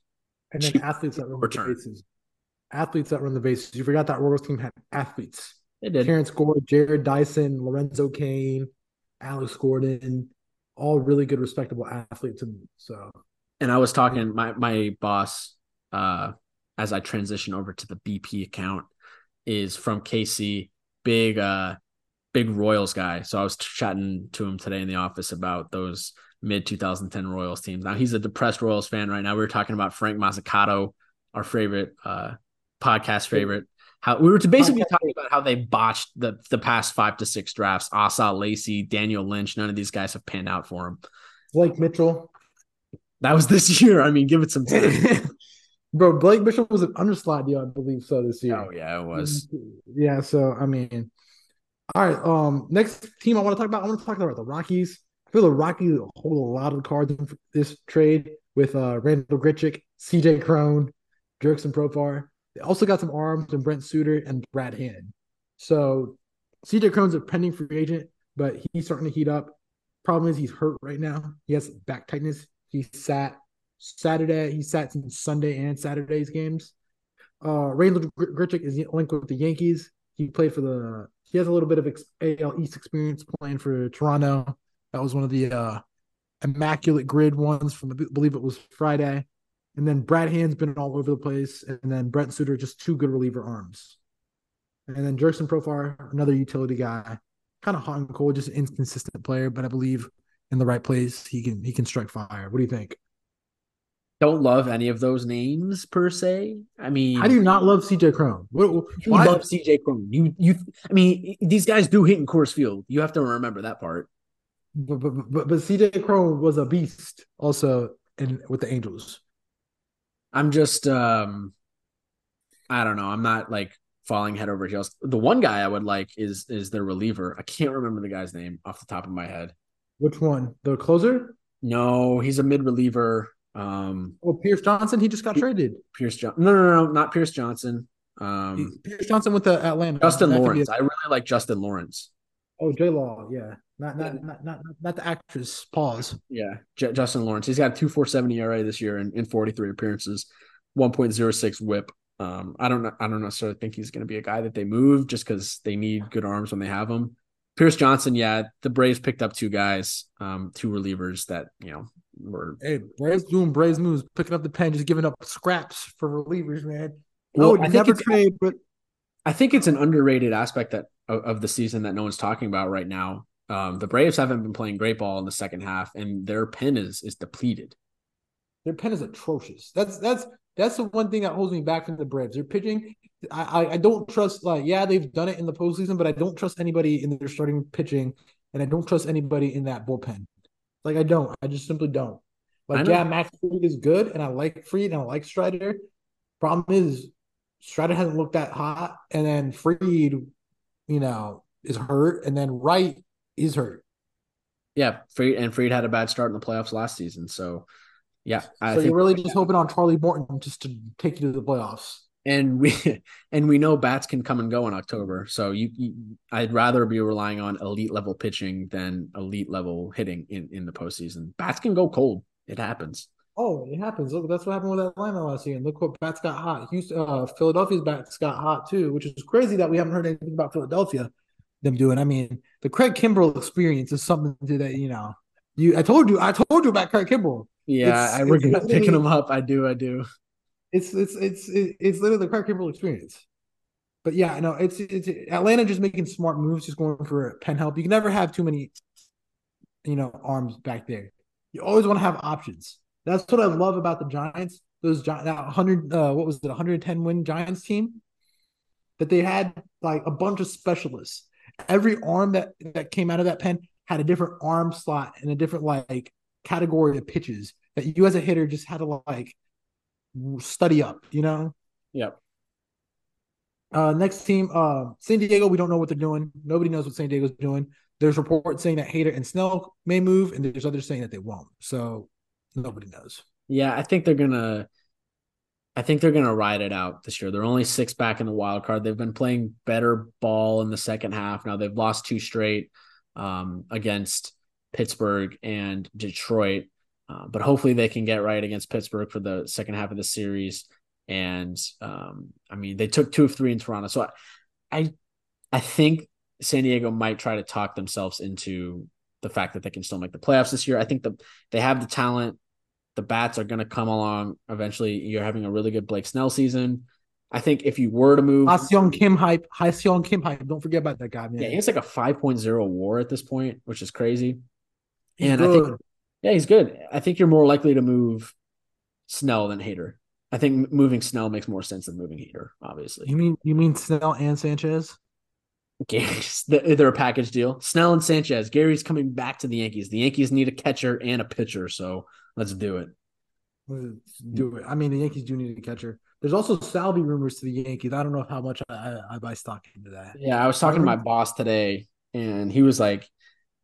And then athletes that run return. the bases. Athletes that run the bases. You forgot that Royals team had athletes. They did. Terrence Gore, Jarrod Dyson, Lorenzo Cain, Alex Gordon, all really good, respectable athletes. And so, and I was talking my my boss, uh, as I transition over to the BP account, is from KC, big uh, big Royals guy. So I was chatting to him today in the office about those mid 2010 Royals teams. Now he's a depressed Royals fan right now. We were talking about Frank Mozzicato, our favorite uh, podcast favorite. How we were to basically okay. talking about how they botched the the past five to six drafts. Asa Lacy, Daniel Lynch, none of these guys have panned out for him. Blake Mitchell. That was this year. I mean, give it some time. Bro, Blake Mitchell was an underslot deal, I believe so this year. Oh yeah, it was. Yeah, so I mean, all right. Um, next team I want to talk about. I want to talk about the Rockies. I feel the Rockies hold a lot of cards in this trade with uh, Randal Grichuk, CJ Cron, Jurickson Profar. They also got some arms and Brent Suter and Brad Hand. So CJ Cron's a pending free agent, but he's starting to heat up. Problem is he's hurt right now. He has back tightness. He sat Saturday. He sat in Sunday and Saturday's games. Uh, Randal Grichuk is linked with the Yankees. He played for the. He has a little bit of AL East experience playing for Toronto. That was one of the uh, immaculate grid ones from I believe it was Friday. And then Brad Hand's been all over the place, and then Brent Suter just two good reliever arms. And then Jurickson Profar, another utility guy, kind of hot and cold, just an inconsistent player, but I believe in the right place he can he can strike fire. What do you think? Don't love any of those names per se. I mean, I do not love CJ Cron. What, you love CJ Cron. You you. I mean, these guys do hit in Coors Field. You have to remember that part. But but but, but CJ Cron was a beast also in with the Angels. I'm just um I don't know. I'm not like falling head over heels. The one guy I would like is is their reliever. I can't remember the guy's name off the top of my head. Which one? The closer? No, he's a mid reliever. Um Oh, Pierce Johnson. He just got P- traded. Pierce Johnson. No, no, no, not Pierce Johnson. Um Pierce Johnson with the Atlanta. Justin Lawrence. A- I really like Justin Lawrence. Oh, J Law, yeah. Not not, not not not the actress. Pause. Yeah, J- Justin Lawrence. He's got a two four seven ERA this year in, in forty three appearances, one point zero six WHIP. Um, I don't know. I don't necessarily think he's going to be a guy that they move just because they need good arms when they have them. Pierce Johnson, yeah, the Braves picked up two guys, um, two relievers that you know were. Hey, Braves doing Braves moves, picking up the pen, just giving up scraps for relievers, man. Well, I would I think never it's- trade, but I think it's an underrated aspect that of, of the season that no one's talking about right now. Um, the Braves haven't been playing great ball in the second half, and their pen is is depleted. their pen is atrocious. That's that's that's the one thing that holds me back from the Braves. Their pitching, I, I I don't trust. Like, yeah, they've done it in the postseason, but I don't trust anybody in their starting pitching, and I don't trust anybody in that bullpen. Like, I don't. I just simply don't. Like, yeah, Max Fried is good, and I like Fried, and I like Strider. Problem is, Strider hasn't looked that hot, and then Fried, you know, is hurt, and then Wright is hurt. Yeah, Fried and Fried had a bad start in the playoffs last season, so yeah, I so think you're really just hoping on Charlie Morton just to take you to the playoffs. and we and we know bats can come and go in October. So you, you I'd rather be relying on elite level pitching than elite level hitting in in the postseason. Bats can go cold. It happens. Oh, it happens. Look, that's what happened with Atlanta last year. And look what bats got hot. Houston, uh, Philadelphia's bats got hot too, which is crazy that we haven't heard anything about Philadelphia them doing. I mean, the Craig Kimbrel experience is something that you know. You, I told you, I told you about Craig Kimbrel. Yeah, It's- I regret picking him up. I do. I do. It's it's it's it's literally the Craig Kimbrel experience. But yeah, no, it's it's Atlanta just making smart moves, just going for pen help. You can never have too many, you know, arms back there. You always want to have options. That's what I love about the Giants. Those Gi- that hundred, uh, what was it, 110 win Giants team, that they had like a bunch of specialists. Every arm that that came out of that pen had a different arm slot and a different like category of pitches that you as a hitter just had to like study up. You know. Yep. Uh, next team, uh, San Diego. We don't know what they're doing. Nobody knows what San Diego's doing. There's reports saying that Hader and Snell may move, and there's others saying that they won't. So nobody knows. Yeah, I think they're gonna. I think they're gonna ride it out this year. They're only six back in the wild card. They've been playing better ball in the second half. Now they've lost two straight um, against Pittsburgh and Detroit, uh, but hopefully they can get right against Pittsburgh for the second half of the series. And um, I mean, they took two of three in Toronto, so I, I, I think San Diego might try to talk themselves into the fact that they can still make the playoffs this year. I think the they have the talent the bats are going to come along eventually. You're having a really good Blake Snell season. I think if you were to move, Haseong Kim hype. Haseong Kim hype. Don't forget about that guy, man. yeah, he has like a 5.0 war at this point, which is crazy. He's and I think, yeah, he's good. I think you're more likely to move Snell than Hader. I think moving Snell makes more sense than moving Hader, obviously. you mean you mean Snell and Sanchez? Gary's, they're a package deal. Snell and Sanchez. Gary's coming back to the Yankees. The Yankees need a catcher and a pitcher, so let's do it. Let's do it. I mean, the Yankees do need a catcher. There's also Salvy rumors to the Yankees. I don't know how much I, I, I buy stock into that. Yeah, I was talking to my boss today, and he was like,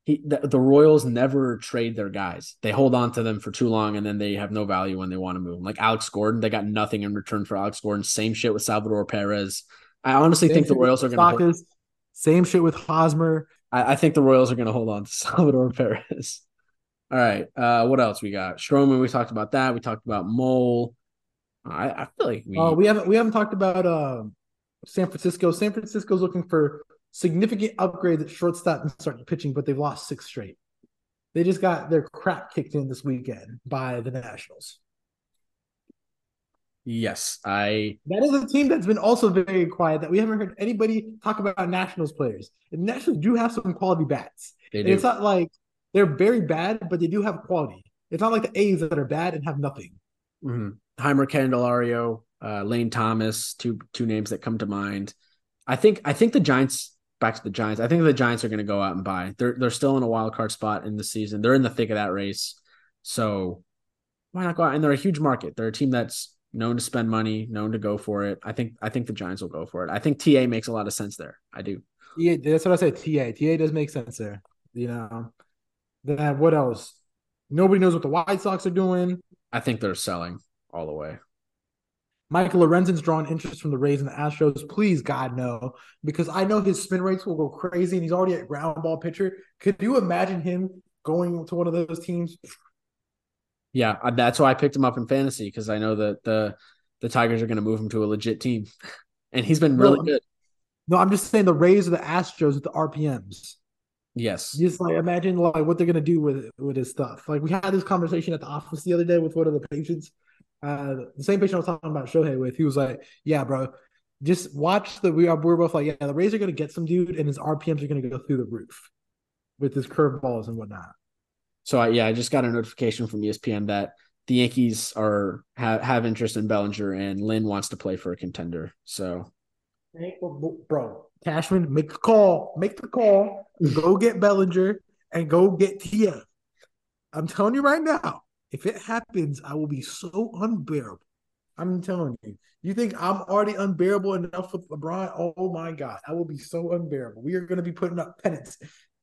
he the, the Royals never trade their guys. They hold on to them for too long, and then they have no value when they want to move. 'em. Like Alex Gordon, they got nothing in return for Alex Gordon. Same shit with Salvador Perez. I honestly Same think the Royals are going to. Stakis. Same shit with Hosmer. I, I think the Royals are going to hold on to Salvador Perez. All right, uh, what else we got? Stroman, we talked about that. We talked about Moll. I, I feel like we. Uh, we haven't we haven't talked about uh, San Francisco. San Francisco's looking for significant upgrades at shortstop and starting pitching, but they've lost six straight. They just got their crap kicked in this weekend by the Nationals. yes, I. That is a team that's been also very quiet. That we haven't heard anybody talk about Nationals players. And Nationals do have some quality bats. They And do. it's not like they're very bad, but they do have quality. It's not like the A's that are bad and have nothing. Mhm. Jeimer Candelario, uh, Lane Thomas, two two names that come to mind. I think I think the Giants back to the Giants. I think the Giants are going to go out and buy. They're they're still in a wild card spot in the season. They're in the thick of that race. So why not go out? And they're a huge market. They're a team that's known to spend money, known to go for it. I think I think the Giants will go for it. I think TA makes a lot of sense there. I do. Yeah, that's what I said. TA. TA does make sense there. You know. Then what else? Nobody knows what the White Sox are doing. I think they're selling all the way. Michael Lorenzen's drawn interest from the Rays and the Astros. Please, God, no, because I know his spin rates will go crazy, and he's already a ground ball pitcher. Could you imagine him going to one of those teams? Yeah, uh, that's why I picked him up in fantasy because I know that the the Tigers are going to move him to a legit team, and he's been really No, good. No, I'm just saying the Rays or the Astros with the RPMs. Yes. Just like imagine like what they're gonna do with with his stuff. Like we had this conversation at the office the other day with one of the patients. Uh, the same patient I was talking about Shohei with. He was like, "Yeah, bro, just watch the we are we're both like, yeah, the Rays are gonna get some dude, and his RPMs are gonna go through the roof with his curveballs and whatnot." So I, yeah, I just got a notification from ESPN that the Yankees are have, have interest in Bellinger and Lynn wants to play for a contender. So, bro, Cashman, make the call, make the call, go get Bellinger and go get TA. I'm telling you right now, if it happens, I will be so unbearable. I'm telling you. You think I'm already unbearable enough with LeBron? Oh my God, I will be so unbearable. We are going to be putting up pennants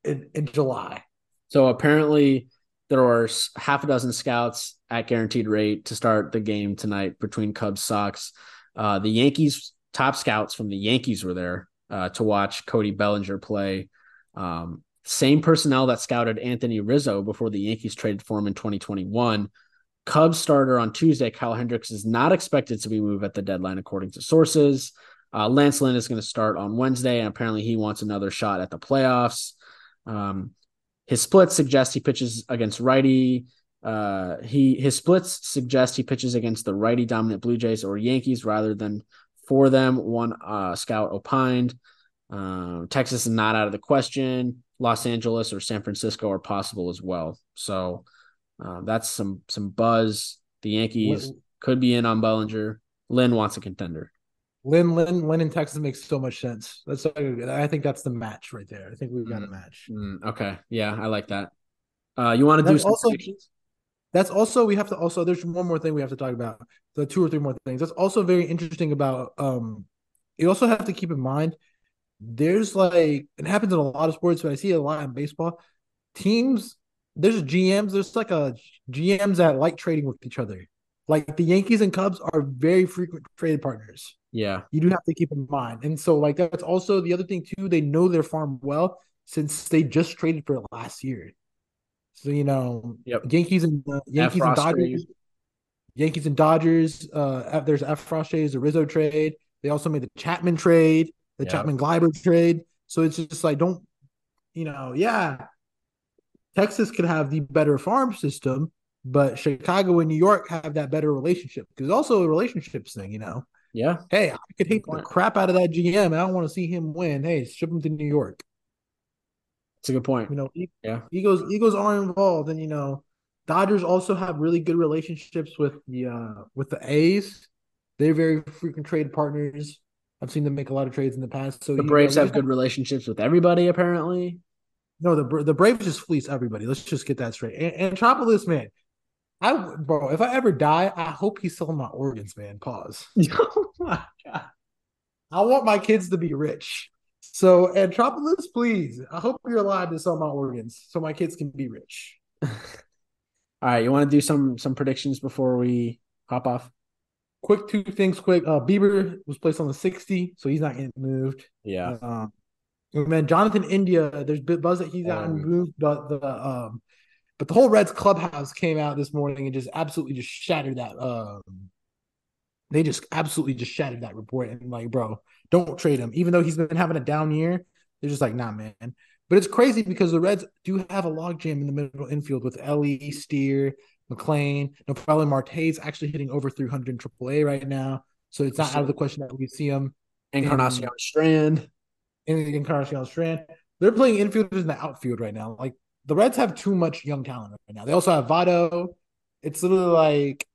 in, in July. So apparently, there are half a dozen scouts at guaranteed rate to start the game tonight between Cubs Sox. Uh, the Yankees top scouts from the Yankees were there uh, to watch Cody Bellinger play. Um, same personnel that scouted Anthony Rizzo before the Yankees traded for him in 2021. Cubs starter on Tuesday, Kyle Hendricks is not expected to be moved at the deadline, according to sources. Uh, Lance Lynn is going to start on Wednesday, and apparently he wants another shot at the playoffs. Um, his splits suggest he pitches against righty. Uh, he his splits suggest he pitches against the righty dominant Blue Jays or Yankees rather than for them. One uh, scout opined. Um, Texas is not out of the question. Los Angeles or San Francisco are possible as well. So uh, that's some some buzz. The Yankees could be in on Bellinger. Lynn wants a contender. Lynn, Lynn, Lynn in Texas makes so much sense. That's I think that's the match right there. I think we've got mm, a match. Mm, okay, yeah, I like that. Uh, you want to do some also, predictions? That's also we have to also. There's one more thing we have to talk about. The two or three more things. That's also very interesting about. Um, you also have to keep in mind. There's like it happens in a lot of sports, but I see a lot in baseball. Teams, there's GMs. There's like a GMs that like trading with each other. Like the Yankees and Cubs are very frequent trade partners. Yeah. You do have to keep in mind. And so like that's also the other thing too, they know their farm well since they just traded for it last year. So you know, yep. Yankees and uh, Yankees and Dodgers. Yankees and Dodgers. Uh, there's Effross trade, the Rizzo trade. They also made the Chapman trade, the yep. Chapman Gleyber trade. So it's just like don't, you know, yeah. Texas could have the better farm system, but Chicago and New York have that better relationship because also a relationships thing, you know. Yeah. Hey, I could hate the crap out of that GM, and I don't want to see him win. Hey, ship him to New York. It's a good point. You know, yeah. Eagles Eagles are involved, and you know, Dodgers also have really good relationships with the uh with the A's. They're very frequent trade partners. I've seen them make a lot of trades in the past. So the Braves know, have good relationships with everybody, apparently. No, the the Braves just fleece everybody. Let's just get that straight. And, Anthopoulos, man, I bro, if I ever die, I hope he's selling my organs, man. Pause. oh my god. I want my kids to be rich. So Anthopoulos, please. I hope you're allowed to sell my organs so my kids can be rich. All right, you want to do some some predictions before we hop off? Quick two things. Quick, uh, Bieber was placed on the sixty, so he's not getting moved. Yeah. Uh, man, Jonathan India. There's buzz that he's gotten um, moved, but the um but the whole Reds clubhouse came out this morning and just absolutely just shattered that. Um, they just absolutely just shattered that report and like, bro, don't trade him. Even though he's been having a down year, they're just like, nah, man. But it's crazy because the Reds do have a logjam in the middle infield with Elly, Steer, McLain. No, probably Marte's actually hitting over 300 in AAA right now. So it's not out of the question that we see him. Encarnacion in, Strand. In Encarnacion Strand. They're playing infielders in the outfield right now. Like the Reds have too much young talent right now. They also have Votto. It's literally like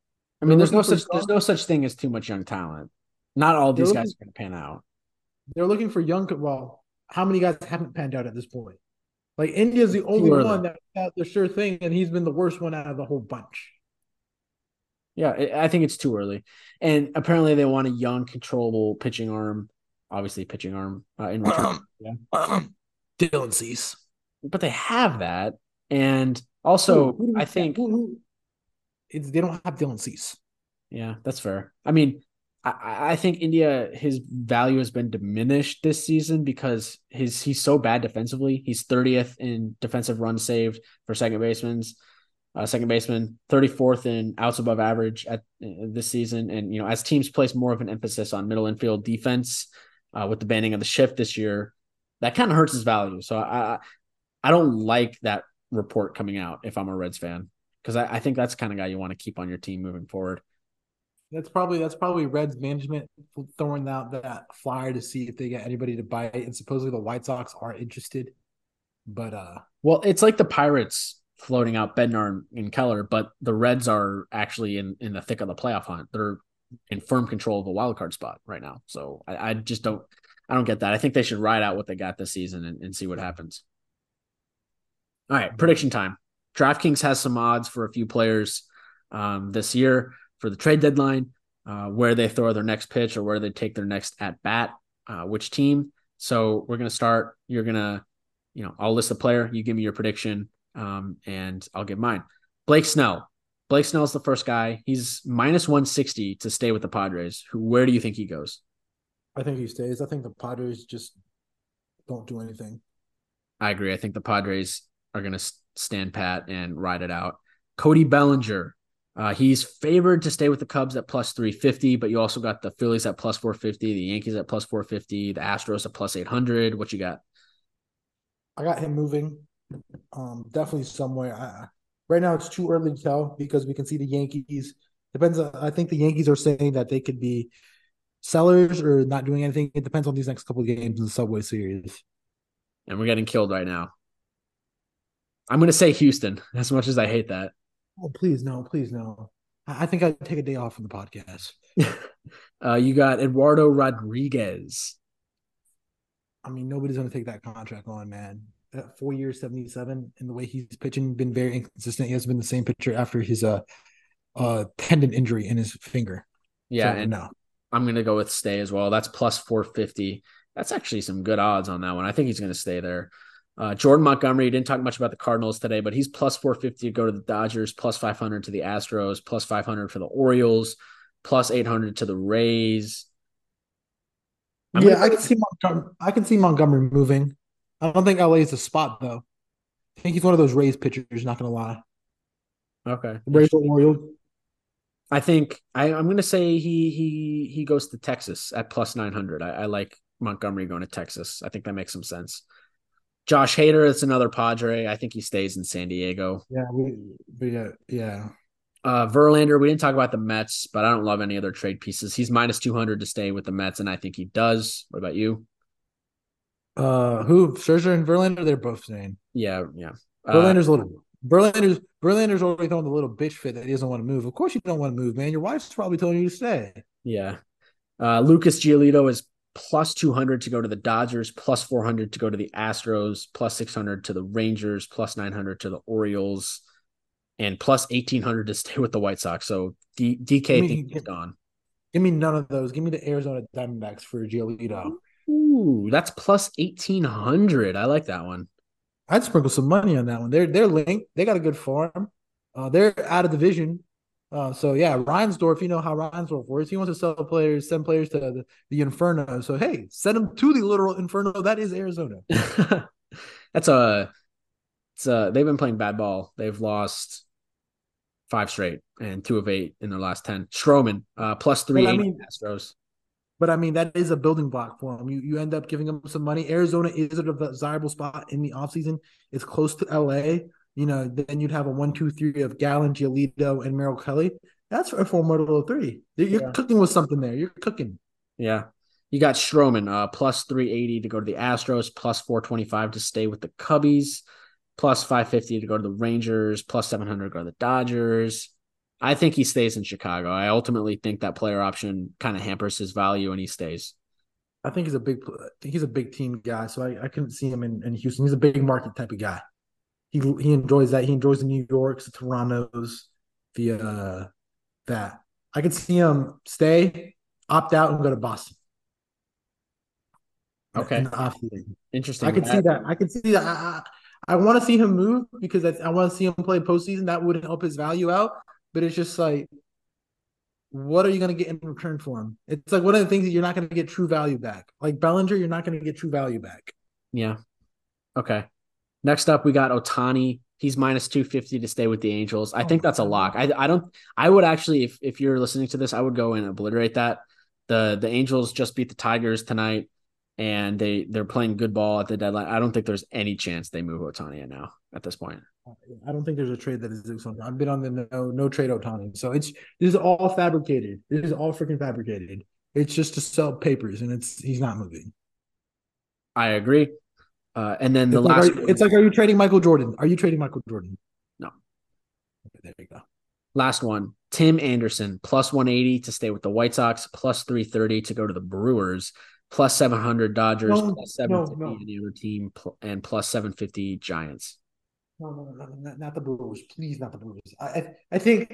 I mean, there's no such there's no such thing as too much young talent. Not all these looking, guys are going to pan out. They're looking for young. Well, how many guys haven't panned out at this point? Like India's the only one that got the sure thing, and he's been the worst one out of the whole bunch. Yeah, I think it's too early, and apparently they want a young, controllable pitching arm. Obviously, pitching arm uh, in return. yeah, Dylan Cease but they have that. And also, who, who I think who, it's, they don't have Dylan Cease. Yeah, that's fair. I mean, I, I think India his value has been diminished this season because his he's so bad defensively. He's 30th in defensive runs saved for second basemen. Uh, second baseman, 34th in outs above average at uh, this season. And, you know, as teams place more of an emphasis on middle infield defense uh, with the banning of the shift this year, that kind of hurts his value. So I, I don't like that report coming out if I'm a Reds fan because I, I, think that's the kind of guy you want to keep on your team moving forward. That's probably that's probably Reds management throwing out that flyer to see if they get anybody to buy it, and supposedly the White Sox are interested. But uh, well, it's like the Pirates floating out Bednar and Keller, but the Reds are actually in in the thick of the playoff hunt. They're in firm control of a wild card spot right now. So I, I just don't I don't get that. I think they should ride out what they got this season and, and see what happens. All right, prediction time. DraftKings has some odds for a few players um, this year for the trade deadline, uh, where they throw their next pitch or where they take their next at bat, uh, which team. So we're gonna start. You're gonna, you know, I'll list the player. You give me your prediction, um, and I'll give mine. Blake Snell. Blake Snell's the first guy. He's minus 160 to stay with the Padres. Who? Where do you think he goes? I think he stays. I think the Padres just don't do anything. I agree. I think the Padres are going to stand pat and ride it out. Cody Bellinger, uh, he's favored to stay with the Cubs at plus 350, but you also got the Phillies at plus 450, the Yankees at plus 450, the Astros at plus 800. What you got? I got him moving. Um, definitely somewhere. I, right now, it's too early to tell because we can see the Yankees. Depends. I think the Yankees are saying that they could be sellers or not doing anything. It depends on these next couple of games in the Subway Series. And we're getting killed right now. I'm going to say Houston, as much as I hate that. Oh, please no, please no. I think I'd take a day off from the podcast. uh, you got Eduardo Rodriguez. I mean, nobody's going to take that contract on, man. Four years, 77, and the way he's pitching, been very inconsistent. He hasn't been the same pitcher after his uh, uh, tendon injury in his finger. Yeah, so, and no. I'm going to go with stay as well. That's plus 450. That's actually some good odds on that one. I think he's going to stay there. Uh, Jordan Montgomery didn't talk much about the Cardinals today, but he's plus 450 to go to the Dodgers, plus 500 to the Astros, plus 500 for the Orioles, plus 800 to the Rays. I'm yeah, I can see Montgomery. I can see Montgomery moving. I don't think LA is a spot though. I think he's one of those Rays pitchers. Not gonna lie. Okay. Rays or Orioles. I think I, am going to say he he he goes to Texas at plus 900. I, I like Montgomery going to Texas. I think that makes some sense. Josh Hader, it's another Padre. I think he stays in San Diego. Yeah, we, yeah, yeah. Uh, Verlander, we didn't talk about the Mets, but I don't love any other trade pieces. He's minus 200 to stay with the Mets, and I think he does. What about you? Uh, who? Scherzer and Verlander, they're both staying. Yeah, yeah. Verlander's uh, a little. Verlander's Verlander's already throwing the little bitch fit that he doesn't want to move. Of course, you don't want to move, man. Your wife's probably telling you to stay. Yeah. Uh, Lucas Giolito is plus 200 to go to the Dodgers, plus 400 to go to the Astros, plus 600 to the Rangers, plus 900 to the Orioles, and plus 1800 to stay with the White Sox. So D- DK me, think he's gone. Give me none of those. Give me the Arizona Diamondbacks for Giolito. Ooh, that's plus 1800. I like that one. I'd sprinkle some money on that one. They're they're linked. They got a good farm. Uh, they're out of division. Uh, so yeah, Reinsdorf, you know how Reinsdorf works. He wants to sell players, send players to the, the Inferno. So hey, send them to the literal Inferno. That is Arizona. That's a. It's a. They've been playing bad ball. They've lost five straight and two of eight in their last ten. Stroman, uh, plus three. I mean, Astros. But I mean, that is a building block for them. You you end up giving them some money. Arizona is a desirable spot in the offseason. It's close to LA you know, then you'd have a one, two, three of Gallen, Giolito, and Merrill Kelly. That's a formidable three. You're yeah. cooking with something there. You're cooking. Yeah. You got Stroman, uh, plus 380 to go to the Astros, plus 425 to stay with the Cubbies, plus 550 to go to the Rangers, plus 700 to go to the Dodgers. I think he stays in Chicago. I ultimately think that player option kind of hampers his value and he stays. I think he's a big he's a big team guy, so I, I couldn't see him in, in Houston. He's a big market type of guy he he enjoys that. He enjoys the New Yorks, the Torontos, the uh, that. I could see him stay, opt out, and go to Boston. Okay. Interesting. I can see that. I can see that. I, I, I want to see him move because I, I want to see him play postseason. That would help his value out. But it's just like, what are you going to get in return for him? It's like one of the things that you're not going to get true value back. Like Bellinger, you're not going to get true value back. Yeah. Okay. Next up, we got Ohtani. He's minus 250 to stay with the Angels. I think oh, that's a lock. I, I don't I would actually if if you're listening to this, I would go and obliterate that. The the Angels just beat the Tigers tonight. and they they're playing good ball at the deadline. I don't think there's any chance they move Ohtani now at this point. I don't think there's a trade that is I've been on the no no trade Ohtani. So it's this is all fabricated. This is all freaking fabricated. It's just to sell papers, and it's he's not moving. I agree. Uh, and then the it's last, like, are, it's like, are you trading Michael Jordan? Are you trading Michael Jordan? No. Okay, there you go. Last one, Tim Anderson plus 180 to stay with the White Sox, plus 330 to go to the Brewers, plus 700 Dodgers, no, plus 750 no, no. any other team, and plus 750 Giants. No, no, no, no, not, not the Brewers. Please, not the Brewers. I, I think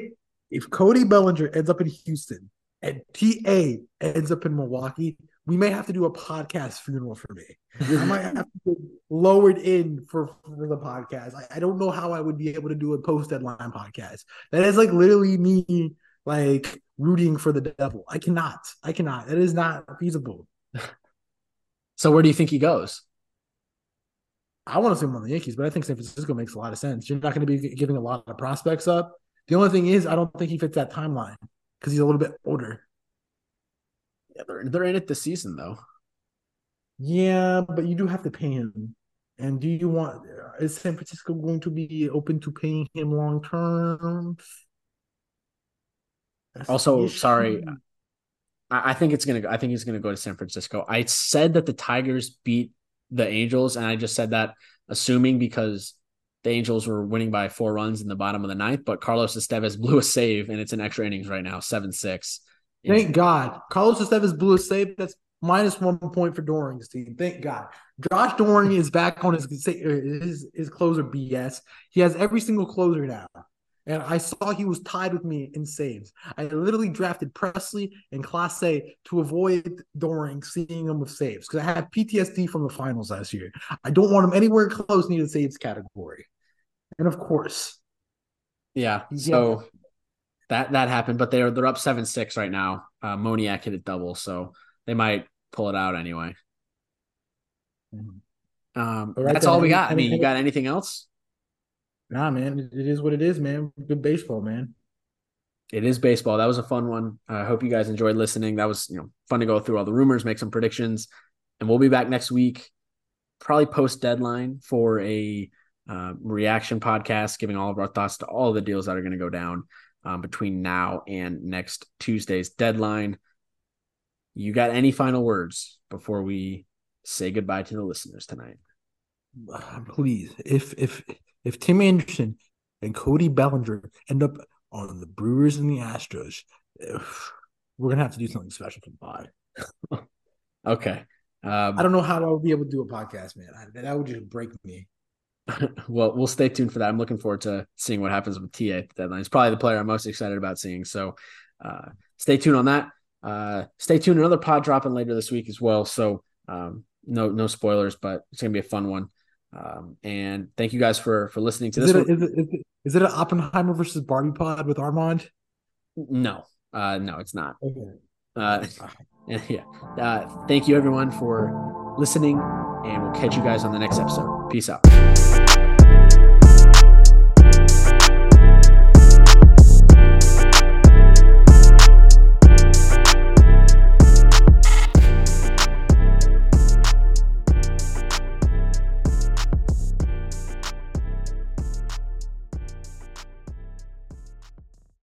if Cody Bellinger ends up in Houston and TA ends up in Milwaukee, we may have to do a podcast funeral for me. I might have to get lowered in for, for the podcast. I, I don't know how I would be able to do a post deadline podcast. That is like literally me like rooting for the devil. I cannot. I cannot. It is not feasible. So where do you think he goes? I want to see him on the Yankees, but I think San Francisco makes a lot of sense. You're not going to be giving a lot of prospects up. The only thing is, I don't think he fits that timeline because he's a little bit older. They're they're in it this season though. Yeah, but you do have to pay him. And do you want is San Francisco going to be open to paying him long term? Also, sorry, I, I think it's gonna. I think he's gonna go to San Francisco. I said that the Tigers beat the Angels, and I just said that assuming because the Angels were winning by four runs in the bottom of the ninth, but Carlos Estevez blew a save, and it's in extra innings right now, seven six. Thank God, Carlos Estevez blew a save. That's minus one point for Doring's team. Thank God. Josh Doring is back on his uh, his his closer BS. He has every single closer now. And I saw he was tied with me in saves. I literally drafted Pressly and Clase to avoid Doring seeing him with saves because I had PTSD from the finals last year. I don't want him anywhere close near the saves category. And of course, yeah. So that that happened, but they're they're up seven six right now. Uh, Moniak hit a double, so they might pull it out anyway. Um, right that's then, all we got. I mean, you got anything else? Nah, man, it is what it is, man. Good baseball, man. It is baseball. That was a fun one. I hope you guys enjoyed listening. That was, you know, fun to go through all the rumors, make some predictions, and we'll be back next week, probably post deadline for a uh, reaction podcast, giving all of our thoughts to all the deals that are going to go down um, between now and next Tuesday's deadline. You got any final words before we say goodbye to the listeners tonight? Please, if if if Tim Anderson and Cody Bellinger end up on the Brewers and the Astros, we're gonna have to do something special for the pod. okay. Um, I don't know how I would be able to do a podcast, man. I, that would just break me. well, we'll stay tuned for that. I'm looking forward to seeing what happens with TA at the deadline. It's probably the player I'm most excited about seeing. So uh, stay tuned on that. Uh, stay tuned. Another pod dropping later this week as well. So um, no no spoilers, but it's gonna be a fun one. Um, and thank you guys for for listening to is this. It a, is, it, is, it, is it an Oppenheimer versus Barbie pod with Armand? No, uh, no, it's not. Okay. Uh, yeah. Uh, thank you everyone for listening, and we'll catch you guys on the next episode. Peace out.